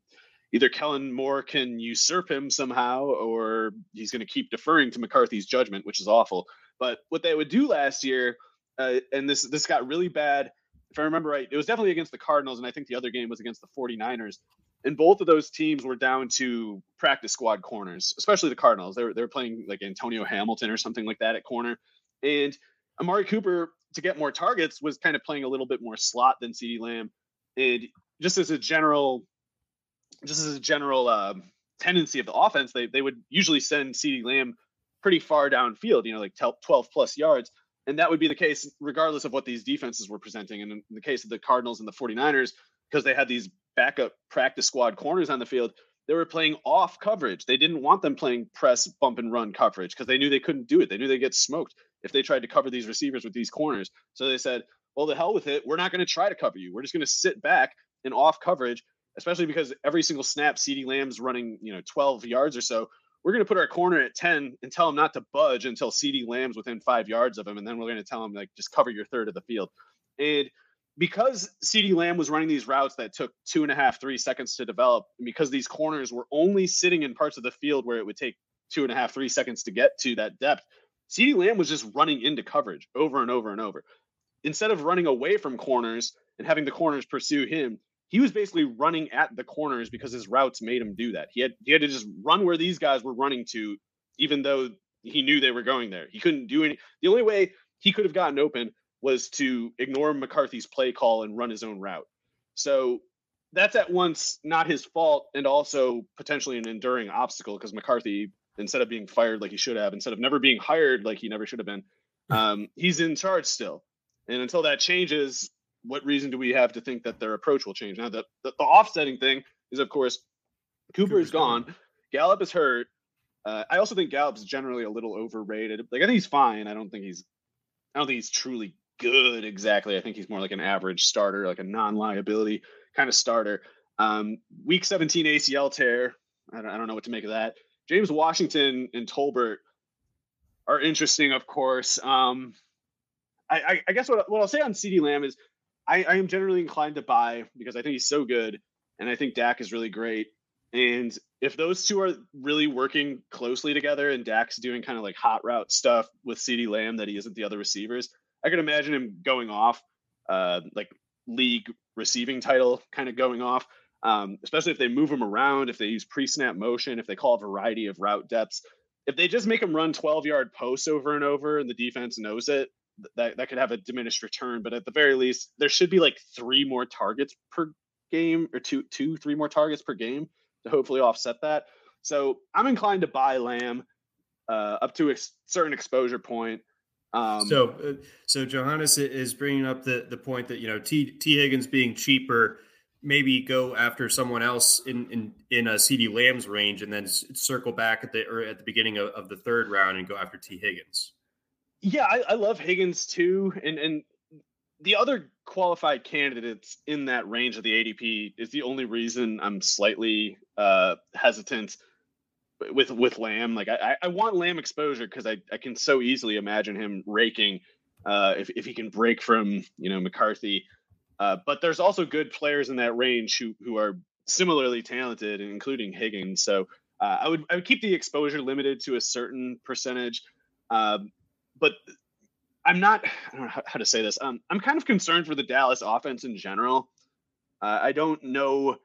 either Kellen Moore can usurp him somehow or he's going to keep deferring to McCarthy's judgment, which is awful. But what they would do last year, uh, and this this got really bad. If I remember right, it was definitely against the Cardinals, and I think the other game was against the 49ers. And both of those teams were down to practice squad corners, especially the Cardinals. They were, they were playing like Antonio Hamilton or something like that at corner. And Amari Cooper to get more targets was kind of playing a little bit more slot than CeeDee Lamb. And just as a general, just as a general uh, tendency of the offense, they they would usually send CeeDee Lamb pretty far downfield, you know, like 12 plus yards. And that would be the case regardless of what these defenses were presenting. And in the case of the Cardinals and the 49ers, because they had these backup practice squad corners on the field, they were playing off coverage. They didn't want them playing press, bump, and run coverage because they knew they couldn't do it. They knew they'd get smoked if they tried to cover these receivers with these corners. So they said, well, the hell with it. We're not going to try to cover you. We're just going to sit back and off coverage, especially because every single snap, CeeDee Lamb's running, you know, 12 yards or so. We're going to put our corner at 10 and tell him not to budge until CeeDee Lamb's within five yards of him. And then we're going to tell him, like, just cover your third of the field. And because CeeDee Lamb was running these routes that took two and a half, three seconds to develop, and because these corners were only sitting in parts of the field where it would take two and a half, three seconds to get to that depth, CeeDee Lamb was just running into coverage over and over and over. Instead of running away from corners and having the corners pursue him, he was basically running at the corners because his routes made him do that. He had he had to just run where these guys were running to, even though he knew they were going there. He couldn't do any. The only way he could have gotten open was to ignore McCarthy's play call and run his own route. So that's at once not his fault and also potentially an enduring obstacle because McCarthy, instead of being fired like he should have, instead of never being hired like he never should have been, um, he's in charge still. And until that changes, what reason do we have to think that their approach will change? Now, the, the, the offsetting thing is, of course, Cooper is gone. gone. Gallup is hurt. Uh, I also think Gallup's generally a little overrated. Like I think he's fine. I don't think he's I don't think he's truly good exactly. I think he's more like an average starter, like a non-liability kind of starter. Um, week 17 ACL tear. I don't, I don't know what to make of that. James Washington and Tolbert are interesting, of course. Um, I, I, I, guess what, what I'll say on CeeDee Lamb is I, I am generally inclined to buy because I think he's so good, and I think Dak is really great. And if those two are really working closely together, and Dak's doing kind of like hot route stuff with CeeDee Lamb that he isn't the other receivers, I can imagine him going off, uh, like league receiving title kind of going off. Um, especially if they move him around, if they use pre-snap motion, if they call a variety of route depths. If they just make him run 12-yard posts over and over, and the defense knows it, that that could have a diminished return. But at the very least, there should be like three more targets per game, or two, two, three more targets per game to hopefully offset that. So I'm inclined to buy Lamb uh, up to a certain exposure point. Um, so, uh, so Johannes is bringing up the the point that you know T Tee Higgins being cheaper, maybe go after someone else in in in a CeeDee Lamb's range, and then circle back at the or at the beginning of, of the third round and go after Tee Higgins. Yeah, I, I love Higgins too, and and the other qualified candidates in that range of the ADP is the only reason I'm slightly uh, hesitant with with Lamb. Like I, I want Lamb exposure because I, I can so easily imagine him raking uh, if if he can break from you know McCarthy. Uh, but there's also good players in that range who who are similarly talented, including Higgins. So uh, I would I would keep the exposure limited to a certain percentage. Um, but I'm not I don't know how, how to say this. Um, I'm kind of concerned for the Dallas offense in general. Uh, I don't know.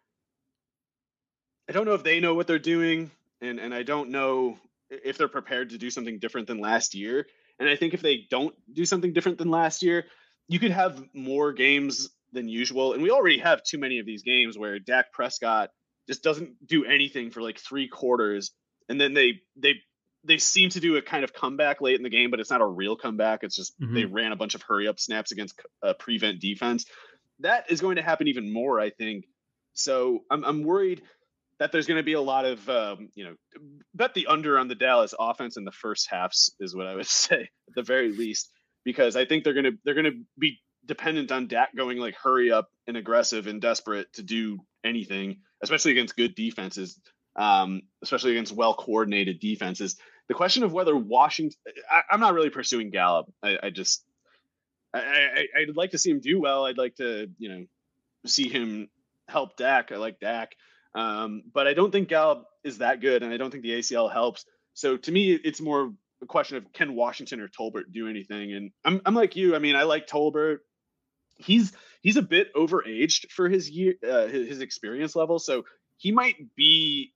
I don't know if they know what they're doing and and I don't know if they're prepared to do something different than last year. And I think if they don't do something different than last year, you could have more games than usual. And we already have too many of these games where Dak Prescott just doesn't do anything for like three quarters and then they they they seem to do a kind of comeback late in the game, but it's not a real comeback. It's just mm-hmm. they ran a bunch of hurry up snaps against uh, prevent defense. That is going to happen even more, I think. So I'm I'm worried that there's going to be a lot of um, you know bet the under on the Dallas offense in the first halves is what I would say at the very least because I think they're going to they're going to be dependent on Dak going like hurry up and aggressive and desperate to do anything, especially against good defenses, um, especially against well coordinated defenses. The question of whether Washington, I, am not really pursuing Gallup. I, I just, I, I, I'd like to see him do well. I'd like to, you know, see him help Dak. I like Dak. Um, but I don't think Gallup is that good, and I don't think the ACL helps. So to me, it's more a question of can Washington or Tolbert do anything? And I'm I'm like you. I mean, I like Tolbert. He's he's a bit overaged for his year uh, his, his experience level, so he might be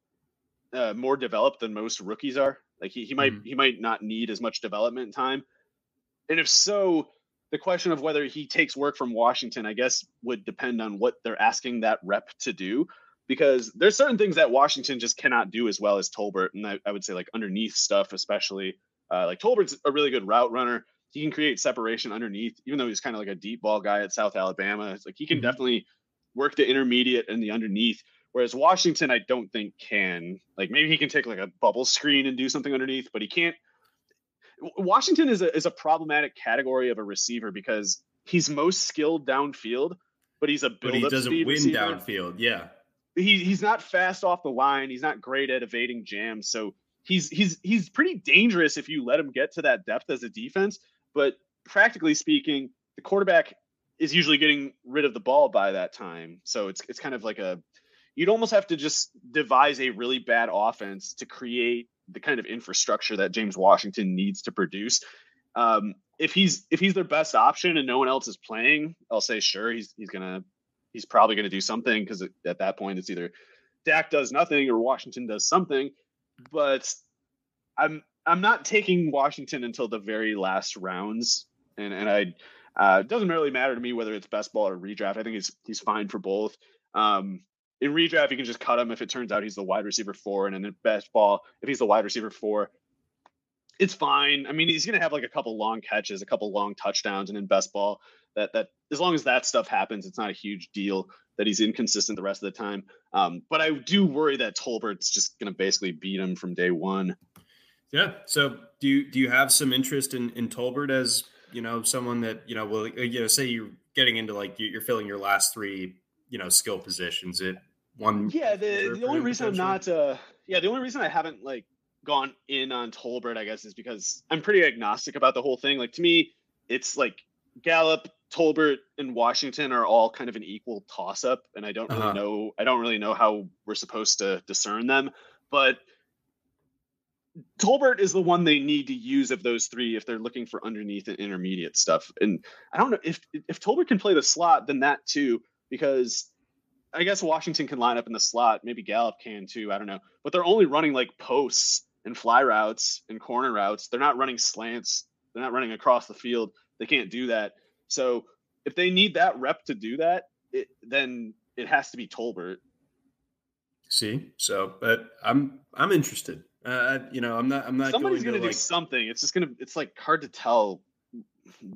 uh, more developed than most rookies are. Like he, he might mm-hmm. he might not need as much development time. And if so, the question of whether he takes work from Washington, I guess, would depend on what they're asking that rep to do because there's certain things that Washington just cannot do as well as Tolbert, and I, I would say like underneath stuff, especially uh, like Tolbert's a really good route runner. He can create separation underneath, even though he's kind of like a deep ball guy at South Alabama. It's like he can mm-hmm. definitely work the intermediate and the underneath. Whereas Washington, I don't think can. Like maybe he can take like a bubble screen and do something underneath, but he can't. Washington is a is a problematic category of a receiver because he's most skilled downfield, but he's a build but he doesn't win receiver. downfield. Yeah, he he's not fast off the line. He's not great at evading jams. So he's he's he's pretty dangerous if you let him get to that depth as a defense. But practically speaking, the quarterback is usually getting rid of the ball by that time. So it's it's kind of like a you'd almost have to just devise a really bad offense to create the kind of infrastructure that James Washington needs to produce. Um, if he's if he's their best option and no one else is playing, I'll say sure he's he's gonna he's probably to do something because at that point it's either Dak does nothing or Washington does something. But I'm I'm not taking Washington until the very last rounds, and and I uh, it doesn't really matter to me whether it's best ball or redraft. I think he's he's fine for both. Um, in redraft, you can just cut him if it turns out he's the wide receiver four, and in best ball, if he's the wide receiver four, it's fine. I mean, he's gonna have like a couple long catches, a couple long touchdowns, and in best ball, that that as long as that stuff happens, it's not a huge deal that he's inconsistent the rest of the time. Um, but I do worry that Tolbert's just going to basically beat him from day one. Yeah. So do you do you have some interest in in Tolbert as you know someone that you know will you know say you're getting into like you're filling your last three you know skill positions it one yeah the, the only reason i'm not uh yeah the only reason i haven't like gone in on tolbert i guess is because i'm pretty agnostic about the whole thing like to me it's like gallup Tolbert and Washington are all kind of an equal toss up, and I don't really uh-huh. know. I don't really know how we're supposed to discern them, but Tolbert is the one they need to use of those three if they're looking for underneath and intermediate stuff. And I don't know if if Tolbert can play the slot, then that too, because I guess Washington can line up in the slot. Maybe Gallup can too. I don't know, but they're only running like posts and fly routes and corner routes. They're not running slants. They're not running across the field. They can't do that. So if they need that rep to do that, it, then it has to be Tolbert. See, so but I'm I'm interested. Uh, you know, I'm not I'm not. Somebody's going to do like, something. It's just gonna. It's like hard to tell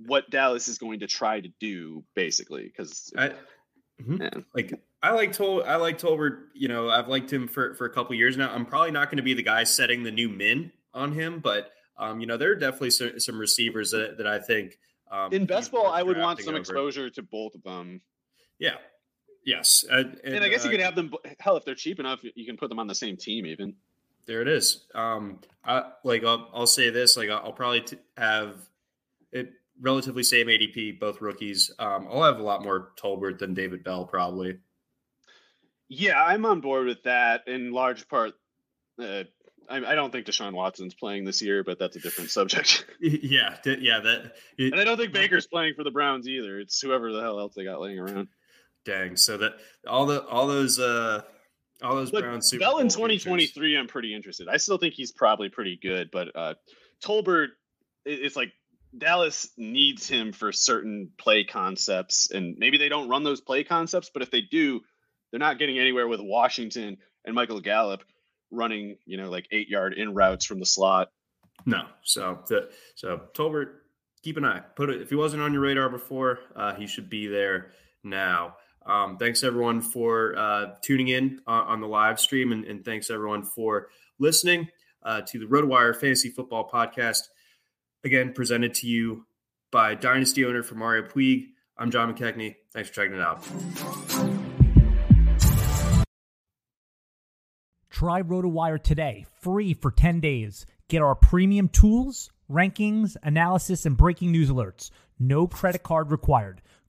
what Dallas is going to try to do, basically, because mm-hmm. yeah. like I like Tol I like Tolbert. You know, I've liked him for for a couple years now. I'm probably not going to be the guy setting the new min on him, but um, you know, there are definitely some, some receivers that, that I think um, in best ball, I would want some over. exposure to both of them. Yeah. Yes. Uh, and, and, I guess uh, you could have them. Hell, if they're cheap enough, you can put them on the same team. Even there it is. Um, I, like I'll, I'll say this. Like I'll, probably t- have it relatively same ADP, both rookies. Um, I'll have a lot more Tolbert than David Bell probably. Yeah, I'm on board with that in large part. Uh, I, I don't think Deshaun Watson's playing this year, but that's a different subject. yeah, yeah, that. It, and I don't think Baker's playing for the Browns either. It's whoever the hell else they got laying around. Dang, so that all the all those uh all those Look, Browns Super Bell in 2023, features. I'm pretty interested. I still think he's probably pretty good, but uh Tolbert, it's like Dallas needs him for certain play concepts, and maybe they don't run those play concepts, but if they do, they're not getting anywhere with Washington and Michael Gallup running, you know, like eight yard in routes from the slot. No. So the so Tolbert, keep an eye. Put it if he wasn't on your radar before, uh, he should be there now. Um, thanks everyone for uh, tuning in on, on, the live stream, and, and, thanks everyone for listening uh, to the RotoWire Fantasy Football Podcast. Again, presented to you by Dynasty owner for Mario Puig. I'm John McKechnie. Thanks for checking it out. Try RotoWire today, free for 10 days. Get our premium tools, rankings, analysis, and breaking news alerts. No credit card required.